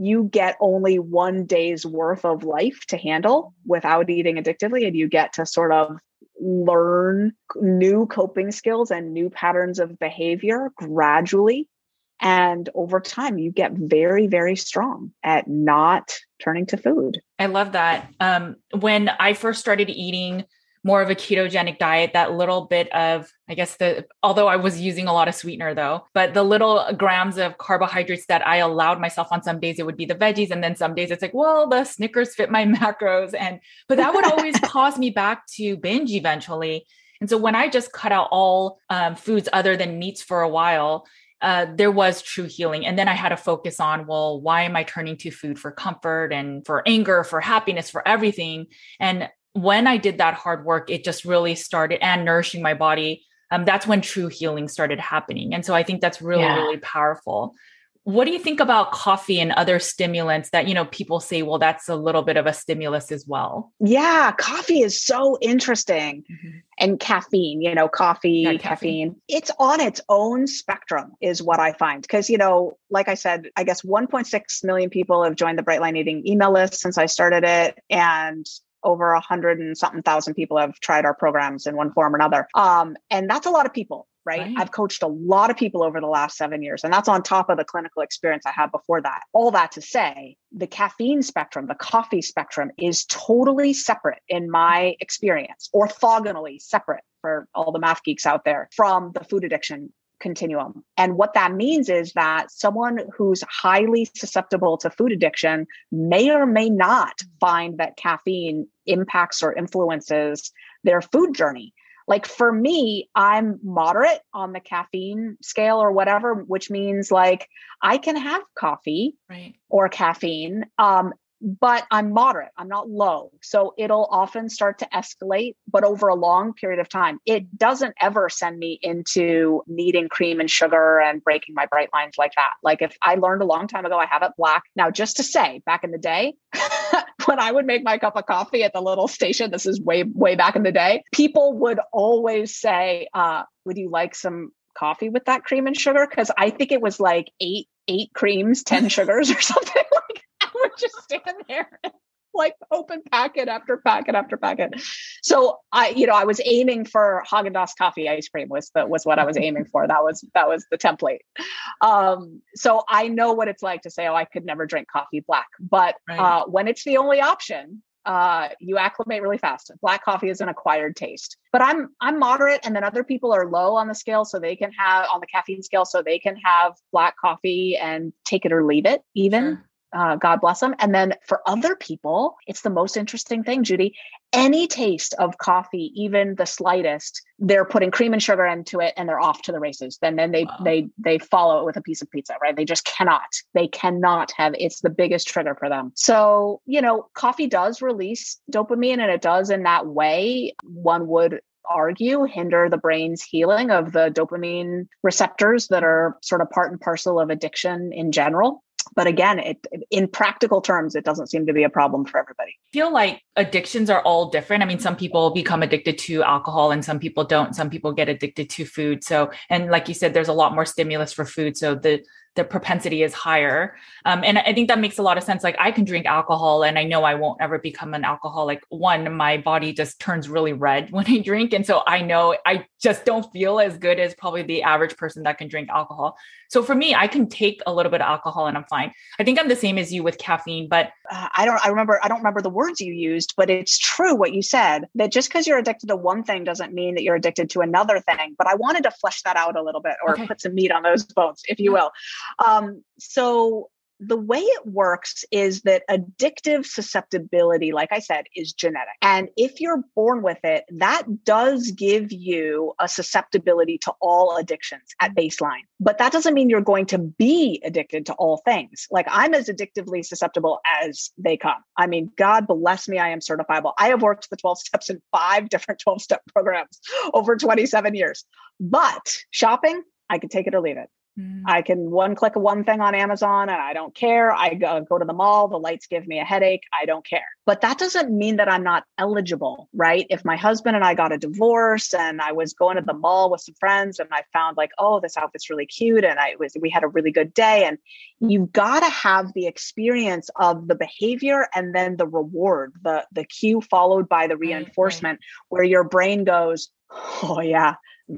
you get only one day's worth of life to handle without eating addictively. And you get to sort of learn new coping skills and new patterns of behavior gradually. And over time you get very very strong at not turning to food. I love that. Um, when i first started eating more of a ketogenic diet, that little bit of, I guess the, although I was using a lot of sweetener though, but the little grams of carbohydrates that I allowed myself on some days, it would be the veggies. And then some days it's like, well, the Snickers fit my macros. And, but that would always cause me back to binge eventually. And so when I just cut out all um, foods other than meats for a while, uh, there was true healing. And then I had to focus on, well, why am I turning to food for comfort and for anger, for happiness, for everything? And when I did that hard work, it just really started and nourishing my body. Um, that's when true healing started happening. And so I think that's really, yeah. really powerful. What do you think about coffee and other stimulants that, you know, people say, well, that's a little bit of a stimulus as well? Yeah, coffee is so interesting. Mm-hmm. And caffeine, you know, coffee, yeah, caffeine. caffeine, it's on its own spectrum, is what I find. Because, you know, like I said, I guess 1.6 million people have joined the Brightline Eating email list since I started it. And over a hundred and something thousand people have tried our programs in one form or another. Um, and that's a lot of people, right? right? I've coached a lot of people over the last seven years, and that's on top of the clinical experience I had before that. All that to say, the caffeine spectrum, the coffee spectrum is totally separate in my experience, orthogonally separate for all the math geeks out there from the food addiction continuum. And what that means is that someone who's highly susceptible to food addiction may or may not find that caffeine impacts or influences their food journey. Like for me, I'm moderate on the caffeine scale or whatever, which means like I can have coffee right. or caffeine um, but I'm moderate. I'm not low. So it'll often start to escalate, but over a long period of time, it doesn't ever send me into needing cream and sugar and breaking my bright lines like that. Like if I learned a long time ago, I have it black. Now, just to say, back in the day, when I would make my cup of coffee at the little station, this is way, way back in the day, people would always say, uh, would you like some coffee with that cream and sugar? Cause I think it was like eight, eight creams, 10 sugars or something like would just stand there like open packet after packet after packet. So I, you know, I was aiming for Haagen Dazs coffee ice cream was the was what I was aiming for. That was that was the template. Um, so I know what it's like to say, oh, I could never drink coffee black. But right. uh, when it's the only option, uh, you acclimate really fast. Black coffee is an acquired taste. But I'm I'm moderate, and then other people are low on the scale, so they can have on the caffeine scale, so they can have black coffee and take it or leave it even. Sure uh, God bless them. And then for other people, it's the most interesting thing, Judy. Any taste of coffee, even the slightest, they're putting cream and sugar into it, and they're off to the races. Then, then they wow. they they follow it with a piece of pizza, right? They just cannot. They cannot have. It's the biggest trigger for them. So you know, coffee does release dopamine, and it does in that way. One would argue hinder the brain's healing of the dopamine receptors that are sort of part and parcel of addiction in general but again it in practical terms it doesn't seem to be a problem for everybody. I feel like addictions are all different. I mean some people become addicted to alcohol and some people don't. Some people get addicted to food. So and like you said there's a lot more stimulus for food. So the the propensity is higher. Um, and I think that makes a lot of sense. Like I can drink alcohol and I know I won't ever become an alcoholic. One, my body just turns really red when I drink. And so I know I just don't feel as good as probably the average person that can drink alcohol. So for me, I can take a little bit of alcohol and I'm fine. I think I'm the same as you with caffeine, but uh, I don't, I remember, I don't remember the words you used, but it's true what you said that just because you're addicted to one thing doesn't mean that you're addicted to another thing. But I wanted to flesh that out a little bit or okay. put some meat on those bones, if you will. Um, so the way it works is that addictive susceptibility, like I said, is genetic. And if you're born with it, that does give you a susceptibility to all addictions at baseline. But that doesn't mean you're going to be addicted to all things. Like I'm as addictively susceptible as they come. I mean, God bless me, I am certifiable. I have worked the 12 steps in five different 12 step programs over 27 years. But shopping, I can take it or leave it. Mm. I can one click one thing on Amazon and I don't care. I go, go to the mall, the lights give me a headache. I don't care. But that doesn't mean that I'm not eligible, right? If my husband and I got a divorce and I was going to the mall with some friends and I found like, oh, this outfit's really cute and I was we had a really good day and you've got to have the experience of the behavior and then the reward, the the cue followed by the reinforcement right. where your brain goes, "Oh yeah,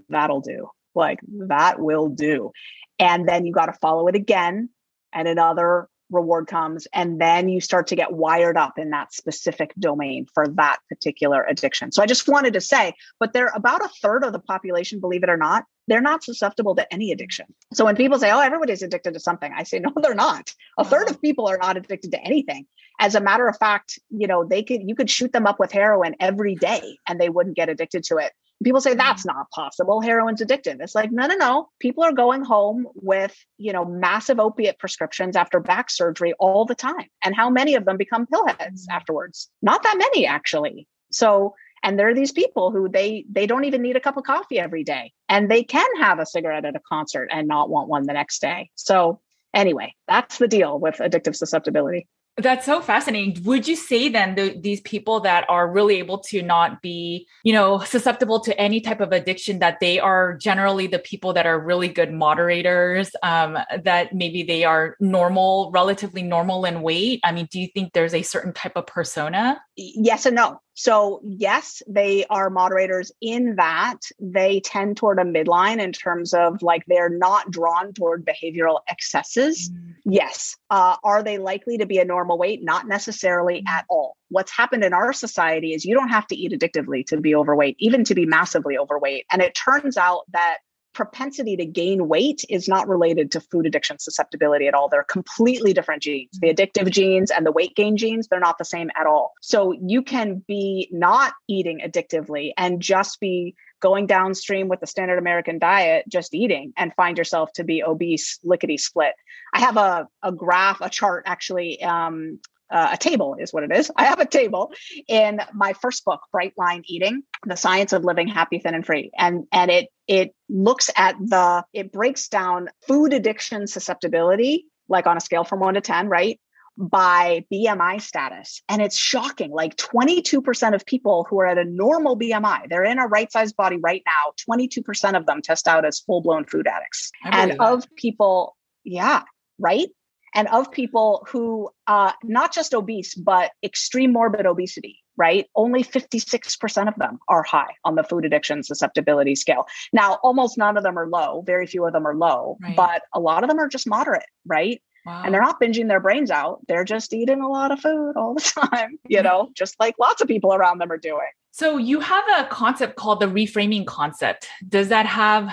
that'll do." Like that will do. And then you got to follow it again, and another reward comes. And then you start to get wired up in that specific domain for that particular addiction. So I just wanted to say, but they're about a third of the population, believe it or not, they're not susceptible to any addiction. So when people say, oh, everybody's addicted to something, I say, no, they're not. A third of uh-huh. people are not addicted to anything. As a matter of fact, you know, they could, you could shoot them up with heroin every day and they wouldn't get addicted to it people say that's not possible. Heroin's addictive. It's like no no no. People are going home with you know massive opiate prescriptions after back surgery all the time. And how many of them become pillheads mm-hmm. afterwards? Not that many actually. So and there are these people who they they don't even need a cup of coffee every day. And they can have a cigarette at a concert and not want one the next day. So anyway that's the deal with addictive susceptibility that's so fascinating. Would you say then the, these people that are really able to not be, you know, susceptible to any type of addiction, that they are generally the people that are really good moderators, um, that maybe they are normal, relatively normal in weight? I mean, do you think there's a certain type of persona? Yes and no. So, yes, they are moderators in that they tend toward a midline in terms of like they're not drawn toward behavioral excesses. Mm. Yes. Uh, are they likely to be a normal weight? Not necessarily mm. at all. What's happened in our society is you don't have to eat addictively to be overweight, even to be massively overweight. And it turns out that propensity to gain weight is not related to food addiction susceptibility at all. They're completely different genes. The addictive genes and the weight gain genes, they're not the same at all. So you can be not eating addictively and just be going downstream with the standard American diet, just eating and find yourself to be obese, lickety split. I have a, a graph, a chart actually um, uh, a table is what it is. I have a table in my first book, Bright Line Eating: The Science of Living Happy, Thin, and Free, and and it it looks at the it breaks down food addiction susceptibility, like on a scale from one to ten, right? by BMI status. And it's shocking. Like 22% of people who are at a normal BMI, they're in a right sized body right now, 22% of them test out as full blown food addicts. And of people, yeah, right? And of people who uh, not just obese but extreme morbid obesity right? Only 56% of them are high on the food addiction susceptibility scale. Now almost none of them are low very few of them are low right. but a lot of them are just moderate right? Wow. and they're not binging their brains out they're just eating a lot of food all the time you know just like lots of people around them are doing. So you have a concept called the reframing concept. Does that have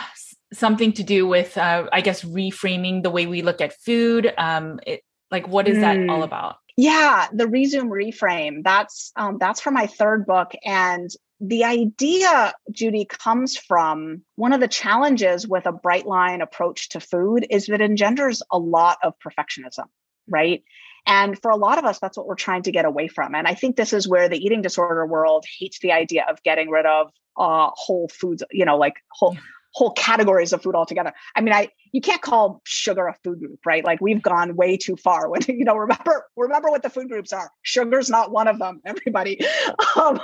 something to do with uh, i guess reframing the way we look at food um it, like what is mm. that all hmm. about yeah the Rezoom reframe that's um, that's for my third book and the idea judy comes from one of the challenges with a bright line approach to food is that it engenders a lot of perfectionism right and for a lot of us, that's what we're trying to get away from. And I think this is where the eating disorder world hates the idea of getting rid of uh, whole foods, you know, like whole, whole categories of food altogether. I mean, I you can't call sugar a food group, right? Like we've gone way too far. When you know, remember remember what the food groups are. Sugar's not one of them. Everybody, um,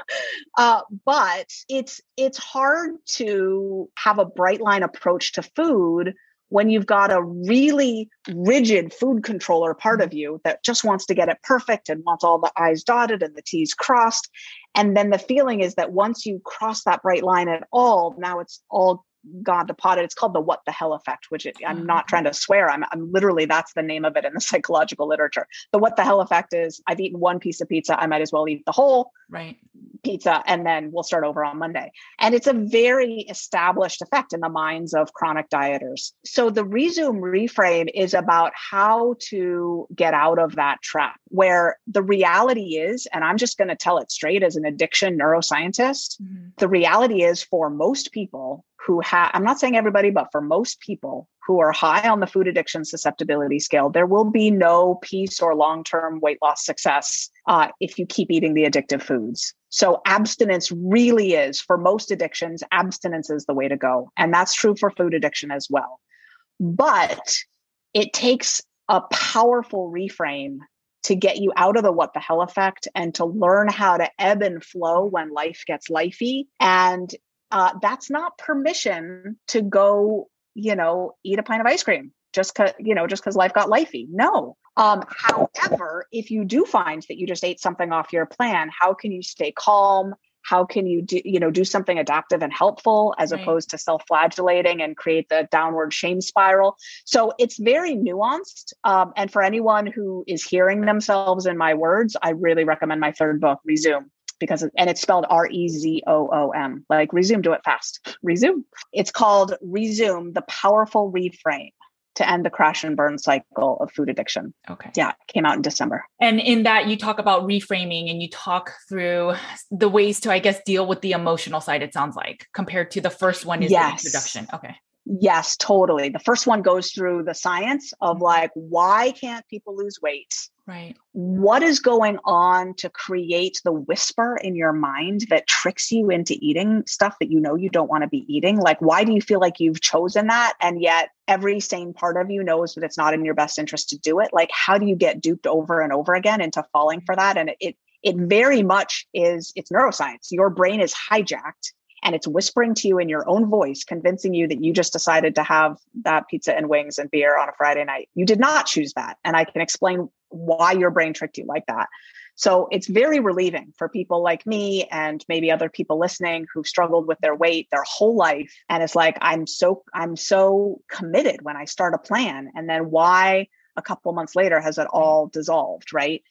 uh, but it's it's hard to have a bright line approach to food when you've got a really rigid food controller part of you that just wants to get it perfect and wants all the I's dotted and the T's crossed. And then the feeling is that once you cross that bright line at all, now it's all gone to pot. It's called the what the hell effect, which it, I'm not trying to swear. I'm, I'm literally, that's the name of it in the psychological literature. The what the hell effect is I've eaten one piece of pizza. I might as well eat the whole. Right pizza and then we'll start over on Monday. And it's a very established effect in the minds of chronic dieters. So the Rezoom reframe is about how to get out of that trap where the reality is, and I'm just going to tell it straight as an addiction neuroscientist, mm-hmm. the reality is for most people who have, I'm not saying everybody, but for most people who are high on the food addiction susceptibility scale, there will be no peace or long term weight loss success uh, if you keep eating the addictive foods. So abstinence really is for most addictions, abstinence is the way to go. And that's true for food addiction as well. But it takes a powerful reframe to get you out of the what the hell effect and to learn how to ebb and flow when life gets lifey. And uh, that's not permission to go, you know, eat a pint of ice cream just because you know just because life got lifey. No. Um, however if you do find that you just ate something off your plan how can you stay calm? How can you do you know do something adaptive and helpful as right. opposed to self-flagellating and create the downward shame spiral? So it's very nuanced um, and for anyone who is hearing themselves in my words i really recommend my third book Rezoom because and it's spelled R E Z O O M like resume do it fast Rezoom it's called Rezoom the powerful reframe to end the crash and burn cycle of food addiction. Okay. Yeah, came out in December. And in that you talk about reframing and you talk through the ways to I guess deal with the emotional side it sounds like compared to the first one is yes. the introduction. Okay. Yes, totally. The first one goes through the science of mm-hmm. like why can't people lose weight? Right. What is going on to create the whisper in your mind that tricks you into eating stuff that you know you don't want to be eating? Like, why do you feel like you've chosen that? And yet, every sane part of you knows that it's not in your best interest to do it. Like, how do you get duped over and over again into falling for that? And it, it very much is, it's neuroscience. Your brain is hijacked and it's whispering to you in your own voice, convincing you that you just decided to have that pizza and wings and beer on a Friday night. You did not choose that. And I can explain why your brain tricked you like that. So it's very relieving for people like me and maybe other people listening who've struggled with their weight their whole life. And it's like, I'm so, I'm so committed when I start a plan. And then why a couple months later has it all dissolved, right?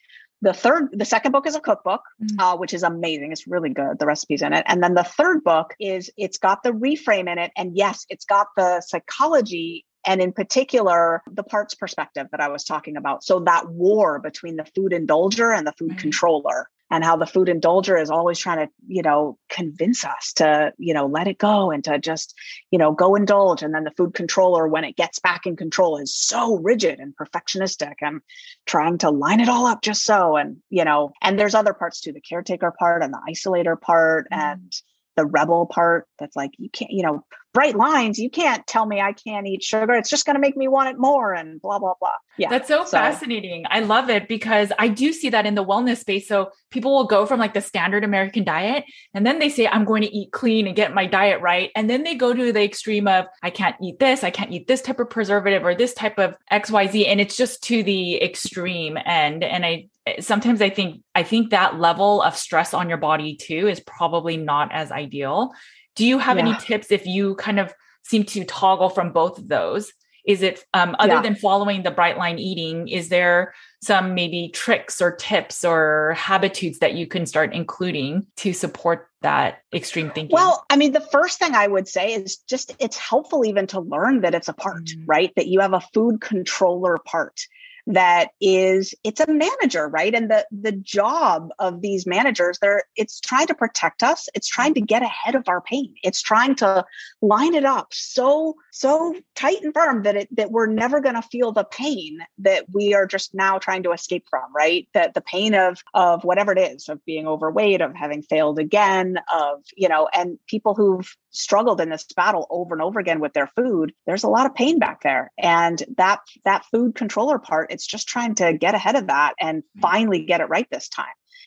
The third the second book is a cookbook mm-hmm. uh, which is amazing. It's really good. The recipes in it. And then the third book is it's got the reframe in it. And yes it's got the psychology and in particular the parts perspective that i was talking about. So that war between the food indulger and the food controller and how the food indulger is always trying to you know convince us to you know let it go and to just you know go indulge and then the food controller when it gets back in control is so rigid and perfectionistic and trying to line it all up just so and you know and there's other parts too the caretaker part and the isolator part mm-hmm. and the rebel part that's like you can't you know bright lines you can't tell me i can't eat sugar. It's just going to make me want it more and blah blah blah. Yeah that's so, so, fascinating. I love it because i do see that in the wellness space. So people will go from like the standard american diet and then they say i'm going to eat clean and get my diet right and then they go to the extreme of i can't eat this i can't eat this type of preservative or this type of xyz and it's just to the extreme. End and i sometimes i think i think that level of stress on your body too is probably not as ideal do you have yeah. any tips if you kind of seem to toggle from both of those is it um, other yeah. than following the bright line eating is there some maybe tricks or tips or habitudes that you can start including to support that extreme thinking well i mean the first thing i would say is just it's helpful even to learn that it's a part mm. right that you have a food controller part that is it's a manager right? And the the job of these managers they're it's trying to protect us. It's trying to get ahead of our pain. It's trying to line it up so so tight and firm that it that we're never going to feel the pain that we are just now trying to escape from right? That the pain of of whatever it is of being overweight of having failed again of you know and people who've struggled in this battle over and over again with their food there's a lot of pain back there. And that that food controller part it's just trying to get ahead of that and mm-hmm. finally get it right this time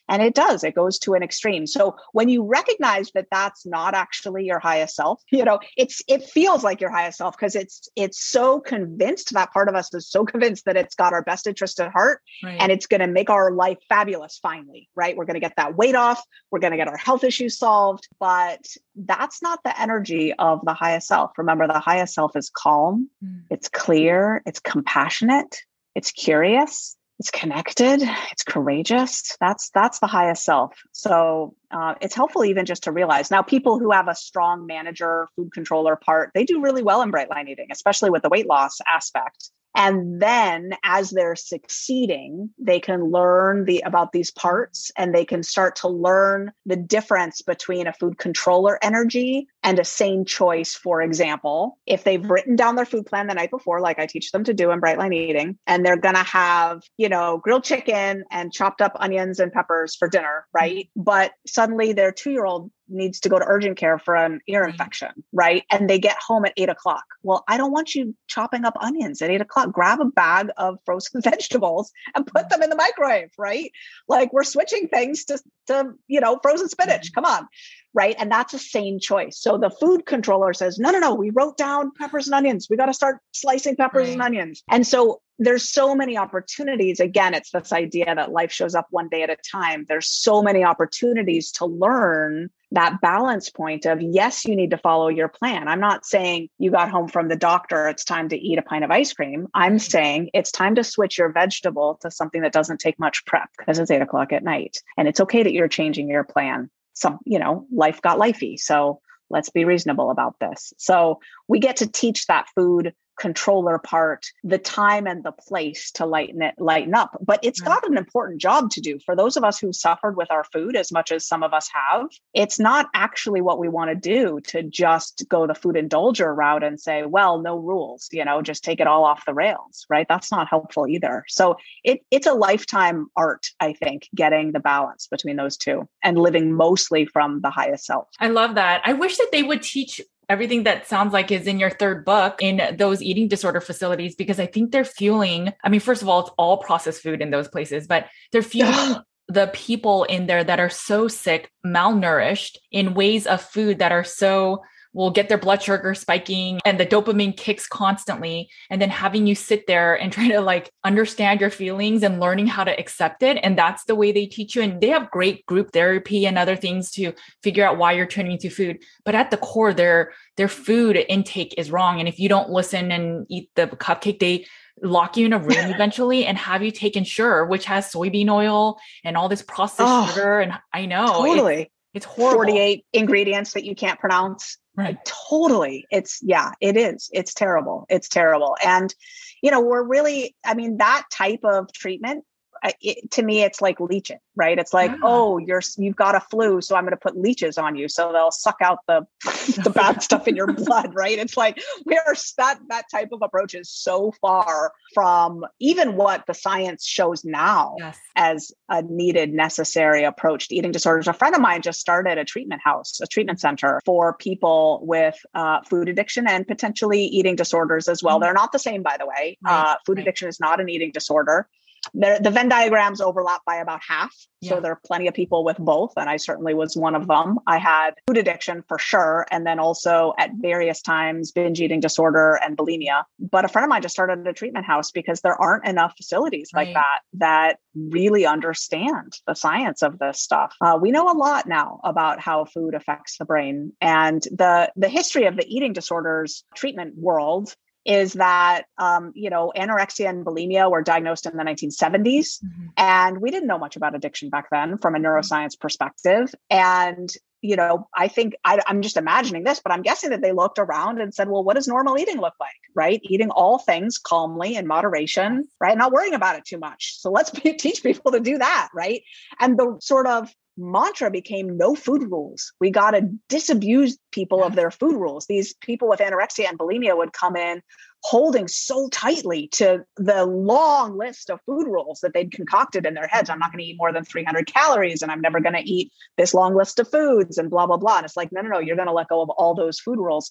And it does, it goes to an extreme. So when you recognize that that's not actually your highest self, you know, it's, it feels like your highest self because it's, it's so convinced that part of us is so convinced that it's got our best interest at heart right. and it's going to make our life fabulous finally, right? We're going to get that weight off. We're going to get our health issues solved. But that's not the energy of the highest self. Remember, the highest self is calm, mm. it's clear, it's compassionate, it's curious it's connected. It's courageous. That's that's the highest self. So uh, it's helpful even just to realize. Now people who have a strong manager food controller part they do really well in bright line eating especially with the weight loss aspect and then as they're succeeding they can learn the about these parts and they can start to learn the difference between a food controller energy and a sane choice. For example if they've mm-hmm. written down their food plan the night before like i teach them to do in bright line eating and they're going to have you know grilled chicken and chopped up onions and peppers for dinner mm-hmm. right? But suddenly their two year old needs to go to urgent care for an ear mm-hmm. infection, right? And they get home at eight o'clock. Well, I don't want you chopping up onions at eight o'clock. Grab a bag of frozen vegetables and put mm-hmm. them in the microwave, right? Like we're switching things to, to you know, frozen spinach. Mm-hmm. Come on. Right. And that's a sane choice. So the food controller says, no, no, no, we wrote down peppers and onions. We got to start slicing peppers right. and onions. And so there's so many opportunities. Again, it's this idea that life shows up one day at a time. There's so many opportunities to learn that balance point of yes, you need to follow your plan. I'm not saying you got home from the doctor, it's time to eat a pint of ice cream. I'm mm-hmm. saying it's time to switch your vegetable to something that doesn't take much prep because it's eight o'clock at night. And it's okay that you're changing your plan. Some, you know, life got lifey. So let's be reasonable about this. So we get to teach that food controller part the time and the place to lighten it lighten up. But it's mm-hmm. got an important job to do. For those of us who suffered with our food as much as some of us have it's not actually what we want to do to just go the food indulger route and say well no rules you know just take it all off the rails right? That's not helpful either. So it, it's a lifetime art i think getting the balance between those two and living mostly from the highest self. I love that. I wish that they would teach everything that sounds like is in your third book in those eating disorder facilities because I think they're fueling. I mean, first of all, it's all processed food in those places, but they're fueling the people in there that are so sick, malnourished in ways of food that are so will get their blood sugar spiking and the dopamine kicks constantly. And then having you sit there and try to like understand your feelings and learning how to accept it. And that's the way they teach you. And they have great group therapy and other things to figure out why you're turning to food. But at the core their their food intake is wrong. And if you don't listen and eat the cupcake they lock you in a room eventually and have you take Ensure which has soybean oil and all this processed oh, sugar. And i know totally it's horrible. 48 ingredients that you can't pronounce. Right. Totally. It's, yeah, it is. It's terrible. It's terrible. And, you know, we're really, I mean, that type of treatment it, to me it's like leeching right it's like oh you're you've got a flu so i'm going to put leeches on you so they'll suck out the the bad stuff in your blood right it's like we're that that type of approach is so far from even what the science shows now yes. as a needed necessary approach to eating disorders a friend of mine just started a treatment house a treatment center for people with uh, food addiction and potentially eating disorders as well mm-hmm. they're not the same by the way right. uh, food right. addiction is not an eating disorder the, Venn diagrams overlap by about half. Yeah. So there are plenty of people with both. And I certainly was one of them. I had food addiction for sure. And then also at various times, binge eating disorder and bulimia. But a friend of mine just started a treatment house because there aren't enough facilities right. like that that really understand the science of this stuff. Uh, we know a lot now about how food affects the brain. And the, the history of the eating disorders treatment world is that um, you know anorexia and bulimia were diagnosed in the 1970s mm-hmm. and we didn't know much about addiction back then from a mm-hmm. neuroscience perspective. And you know i think I, i'm just imagining this but i'm guessing that they looked around and said well what does normal eating look like? Right? Eating all things calmly in moderation right? Not worrying about it too much. So let's be, teach people to do that right? And the sort of mantra became no food rules. We got to disabuse people of their food rules. These people with anorexia and bulimia would come in holding so tightly to the long list of food rules that they'd concocted in their heads. I'm not going to eat more than 300 calories and I'm never going to eat this long list of foods and blah, blah, blah. And it's like, no, no, no, you're going to let go of all those food rules.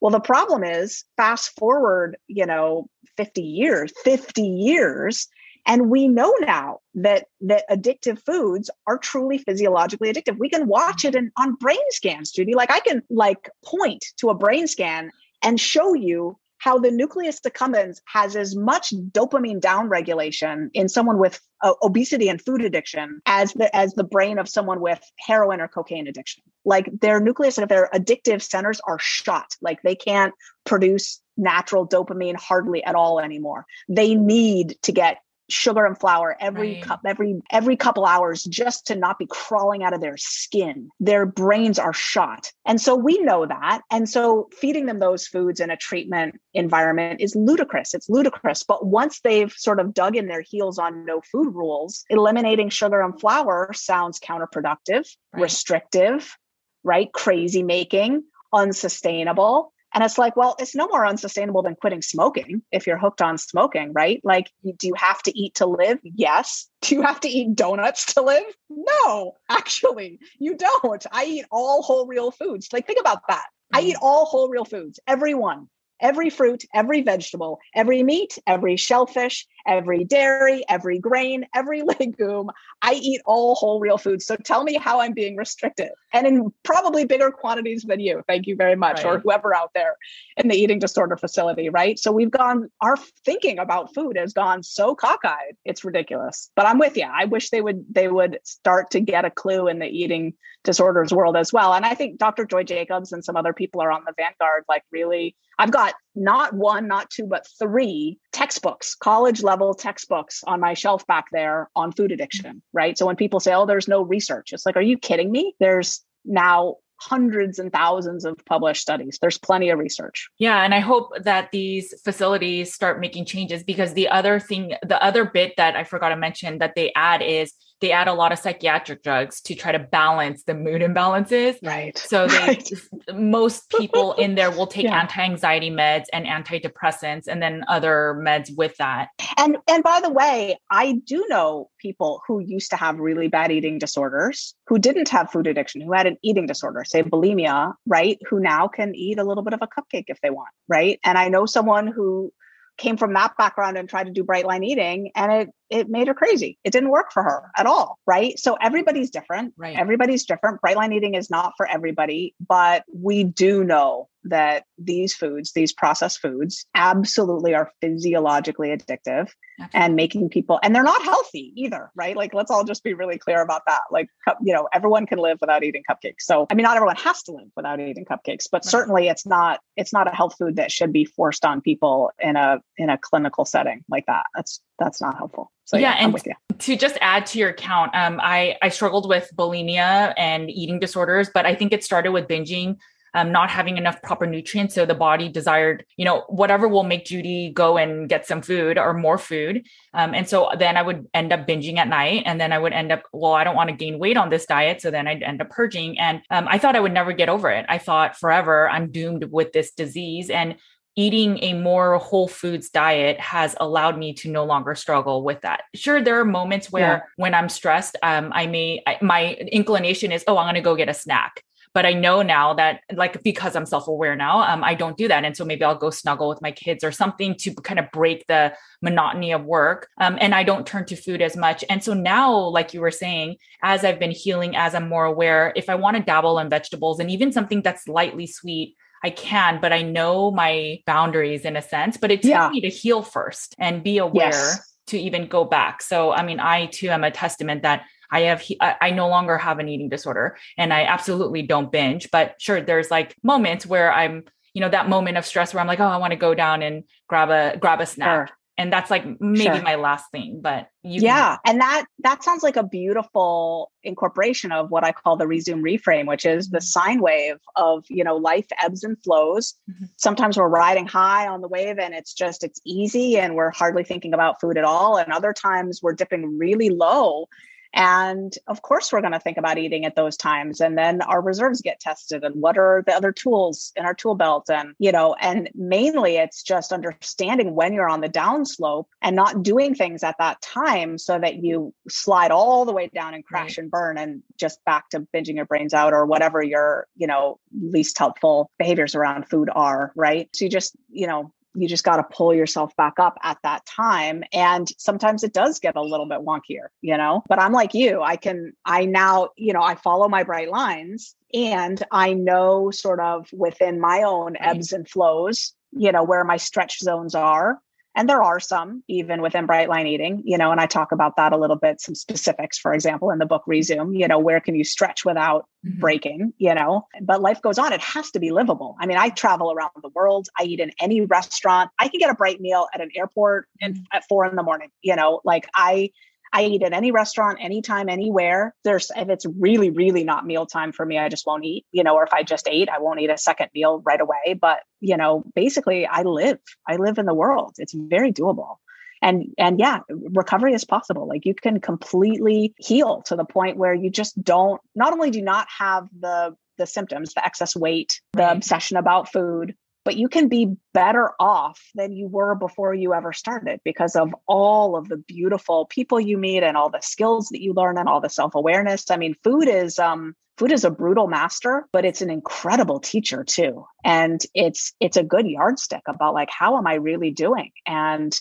Well, the problem is fast forward, you know, 50 years, 50 years, And we know now that that addictive foods are truly physiologically addictive. We can watch it in, on brain scans, Judy. Like I can like point to a brain scan and show you how the nucleus accumbens has as much dopamine downregulation in someone with uh, obesity and food addiction as the as the brain of someone with heroin or cocaine addiction. Like their nucleus of their addictive centers are shot. Like they can't produce natural dopamine hardly at all anymore. They need to get sugar and flour every right. cup every every couple hours just to not be crawling out of their skin. Their brains are shot. And so we know that. And so feeding them those foods in a treatment environment is ludicrous. It's ludicrous. But once they've sort of dug in their heels on no food rules eliminating sugar and flour sounds counterproductive right. restrictive right? Crazy making unsustainable and it's like, well, it's no more unsustainable than quitting smoking if you're hooked on smoking, right? Like, do you have to eat to live? Yes. Do you have to eat donuts to live? No, actually, you don't. I eat all whole real foods. Like, think about that. I eat mm. all whole real foods, every one every fruit, every vegetable, every meat, every shellfish, every dairy, every grain, every legume. I eat all whole real foods. So tell me how I'm being restricted and in probably bigger quantities than you. Thank you very much, right. or whoever out there in the eating disorder facility, right? So we've gone, our thinking about food has gone so cockeyed. It's ridiculous. But I'm with you. I wish they would they would start to get a clue in the eating disorders world as well. And I think Dr. Joy Jacobs and some other people are on the vanguard, like really I've got not one, not two, but three textbooks, college level textbooks on my shelf back there on food addiction, right? So when people say, oh, there's no research, it's like, are you kidding me? There's now hundreds and thousands of published studies. There's plenty of research. Yeah. And I hope that these facilities start making changes because the other thing, the other bit that I forgot to mention that they add is they add a lot of psychiatric drugs to try to balance the mood imbalances. Right. So they right. most people in there will take yeah. anti-anxiety meds and antidepressants and then other meds with that. And and by the way, I do know people who used to have really bad eating disorders, who didn't have food addiction, who had an eating disorder, say bulimia, right? Who now can eat a little bit of a cupcake if they want, right? And I know someone who came from that background and tried to do bright line eating and it it made her crazy. It didn't work for her at all, right? So everybody's different. Right. Everybody's different. Bright line eating is not for everybody, but we do know that these foods, these processed foods, absolutely are physiologically addictive and making people, and they're not healthy either, right? Like, let's all just be really clear about that. Like, you know, everyone can live without eating cupcakes. So, I mean, not everyone has to live without eating cupcakes, but right. certainly it's not, it's not a health food that should be forced on people in a, in a clinical setting like that. That's, that's not helpful. So yeah, yeah and to just add to your count, um, I I struggled with bulimia and eating disorders, but I think it started with binging um, not having enough proper nutrients. So the body desired, you know, whatever will make Judy go and get some food or more food. Um, and so then I would end up binging at night. And then I would end up, well, I don't want to gain weight on this diet. So then I'd end up purging. And um, I thought I would never get over it. I thought forever I'm doomed with this disease. And eating a more whole foods diet has allowed me to no longer struggle with that. Sure, there are moments where yeah. when I'm stressed, um, I may, I, my inclination is, oh, I'm going to go get a snack but i know now that like because i'm self-aware now um, i don't do that and so maybe i'll go snuggle with my kids or something to kind of break the monotony of work um, and i don't turn to food as much and so now like you were saying as i've been healing as i'm more aware if i want to dabble in vegetables and even something that's lightly sweet I can, but I know my boundaries in a sense. But it took yeah. me to heal first and be aware yes. to even go back. So, I mean, I too am a testament that I have, I no longer have an eating disorder and I absolutely don't binge, but sure, there's like moments where I'm, you know, that moment of stress where I'm like, oh, I want to go down and grab a, grab a snack. Sure. And that's like maybe sure. my last thing, but yeah. Can- and that, that sounds like a beautiful incorporation of what I call the Rezoom reframe, which is the mm-hmm. sine wave of, you know, life ebbs and flows. Mm-hmm. Sometimes we're riding high on the wave and it's just, it's easy and we're hardly thinking about food at all. And other times we're dipping really low and of course, we're going to think about eating at those times. And then our reserves get tested and what are the other tools in our tool belt? And, you know, and mainly it's just understanding when you're on the downslope and not doing things at that time so that you slide all the way down and crash right. and burn and just back to binging your brains out or whatever your, you know, least helpful behaviors around food are. Right. So you just, you know, you just got to pull yourself back up at that time and sometimes it does get a little bit wonkier you know? But i'm like you i can i now you know i follow my bright lines and i know sort of within my own ebbs and flows you know where my stretch zones are and there are some even within bright line eating you know and i talk about that a little bit some specifics for example in the book Rezoom you know where can you stretch without mm-hmm. breaking you know but life goes on it has to be livable i mean i travel around the world i eat in any restaurant i can get a bright meal at an airport and mm-hmm. at four in the morning you know like i I eat at any restaurant, anytime, anywhere. There's, if it's really, really not mealtime for me, I just won't eat, you know, or if I just ate, I won't eat a second meal right away. But, you know, basically I live, I live in the world. It's very doable. And, and yeah, recovery is possible. Like you can completely heal to the point where you just don't, not only do you not have the, the symptoms, the excess weight, the obsession about food, but you can be better off than you were before you ever started because of all of the beautiful people you meet and all the skills that you learn and all the self-awareness. I mean food is um food is a brutal master but it's an incredible teacher too. And it's it's a good yardstick about like how am i really doing? And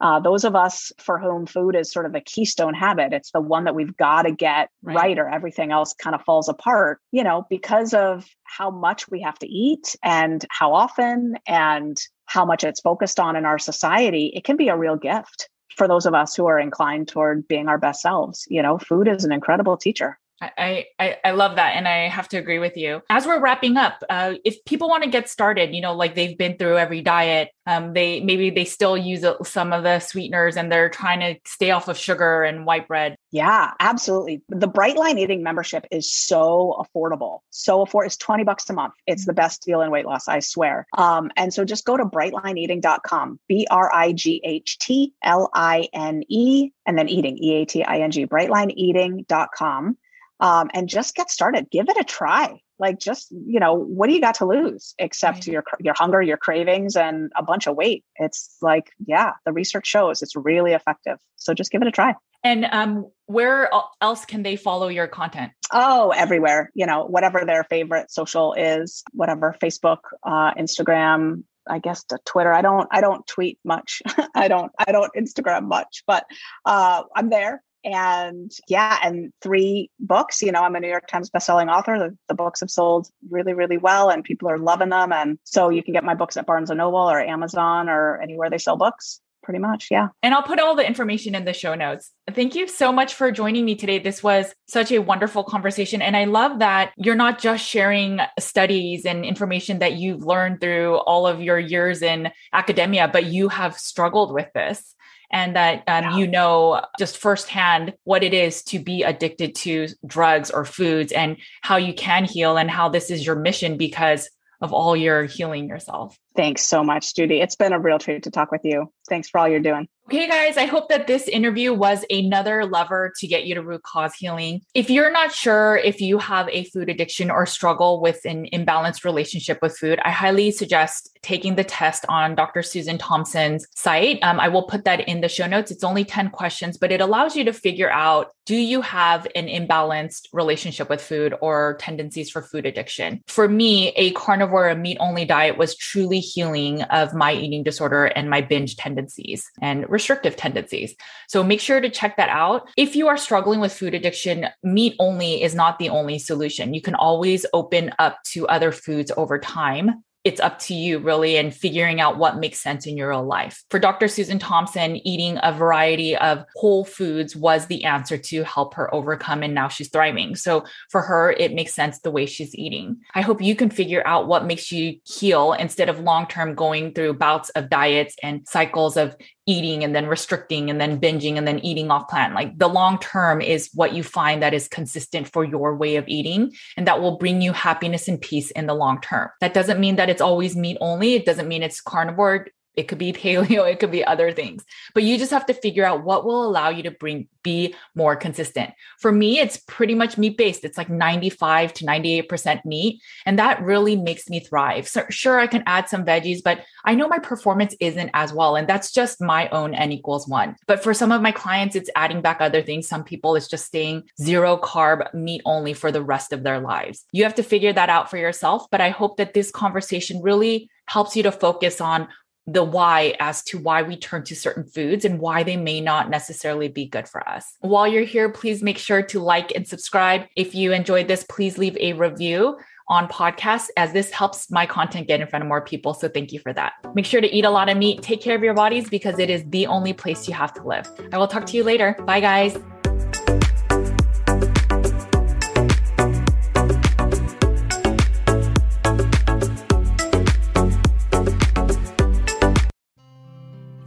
uh, those of us for whom food is sort of a keystone habit, it's the one that we've got to get right. right, or everything else kind of falls apart, you know, because of how much we have to eat and how often and how much it's focused on in our society, it can be a real gift for those of us who are inclined toward being our best selves. You know, food is an incredible teacher. I, I, I love that. And I have to agree with you. As we're wrapping up, uh, if people want to get started, you know, like they've been through every diet, um, they maybe they still use some of the sweeteners and they're trying to stay off of sugar and white bread. Yeah, absolutely. The Brightline Eating membership is so affordable. So afford it's 20 bucks a month. It's the best deal in weight loss, I swear. Um, and so just go to brightlineeating.com, B R I G H T L I N E, and then eating, E A T I N G, brightlineeating.com um, and just get started. Give it a try. Like, just you know, what do you got to lose except right. your your hunger, your cravings, and a bunch of weight? It's like, yeah, the research shows it's really effective. So just give it a try. And um, where else can they follow your content? Oh, everywhere. You know, whatever their favorite social is, whatever Facebook, uh, Instagram, I guess to Twitter. I don't I don't tweet much. I don't I don't Instagram much, but uh, I'm there and yeah and three books you know i'm a new york times bestselling author. The, the, books have sold really really well and people are loving them. And so you can get my books at barnes and noble or amazon or anywhere they sell books pretty much yeah. And i'll put all the information in the show notes. Thank you so much for joining me today. This was such a wonderful conversation and i love that you're not just sharing studies and information that you've learned through all of your years in academia but you have struggled with this and that um, yeah. you know just firsthand what it is to be addicted to drugs or foods and how you can heal and how this is your mission because of all your healing yourself. Thanks so much, Judy. It's been a real treat to talk with you. Thanks for all you're doing. Okay, guys, I hope that this interview was another lever to get you to root cause healing. If you're not sure if you have a food addiction or struggle with an imbalanced relationship with food, I highly suggest taking the test on Dr. Susan Thompson's site. Um, I will put that in the show notes. It's only 10 questions, but it allows you to figure out do you have an imbalanced relationship with food or tendencies for food addiction? For me, a carnivore, meat only diet was truly healing of my eating disorder and my binge tendencies and restrictive tendencies. So make sure to check that out. If you are struggling with food addiction, meat only is not the only solution. You can always open up to other foods over time it's up to you really and figuring out what makes sense in your real life. For Dr. Susan Thompson, eating a variety of whole foods was the answer to help her overcome and now she's thriving. So for her, it makes sense the way she's eating. I hope you can figure out what makes you heal instead of long term going through bouts of diets and cycles of eating and then restricting and then binging and then eating off plan. Like the long term is what you find that is consistent for your way of eating and that will bring you happiness and peace in the long term. That doesn't mean that it's always meat only. It doesn't mean it's carnivore. It could be paleo, it could be other things. But you just have to figure out what will allow you to bring be more consistent. For me, it's pretty much meat based. It's like 95 to 98% meat. And that really makes me thrive. So sure, I can add some veggies, but I know my performance isn't as well. And that's just my own N equals one. But for some of my clients, it's adding back other things. Some people, it's just staying zero carb meat only for the rest of their lives. You have to figure that out for yourself. But I hope that this conversation really helps you to focus on the why as to why we turn to certain foods and why they may not necessarily be good for us. While you're here, please make sure to like and subscribe. If you enjoyed this, please leave a review on podcasts as this helps my content get in front of more people. So thank you for that. Make sure to eat a lot of meat, take care of your bodies because it is the only place you have to live. I will talk to you later. Bye, guys.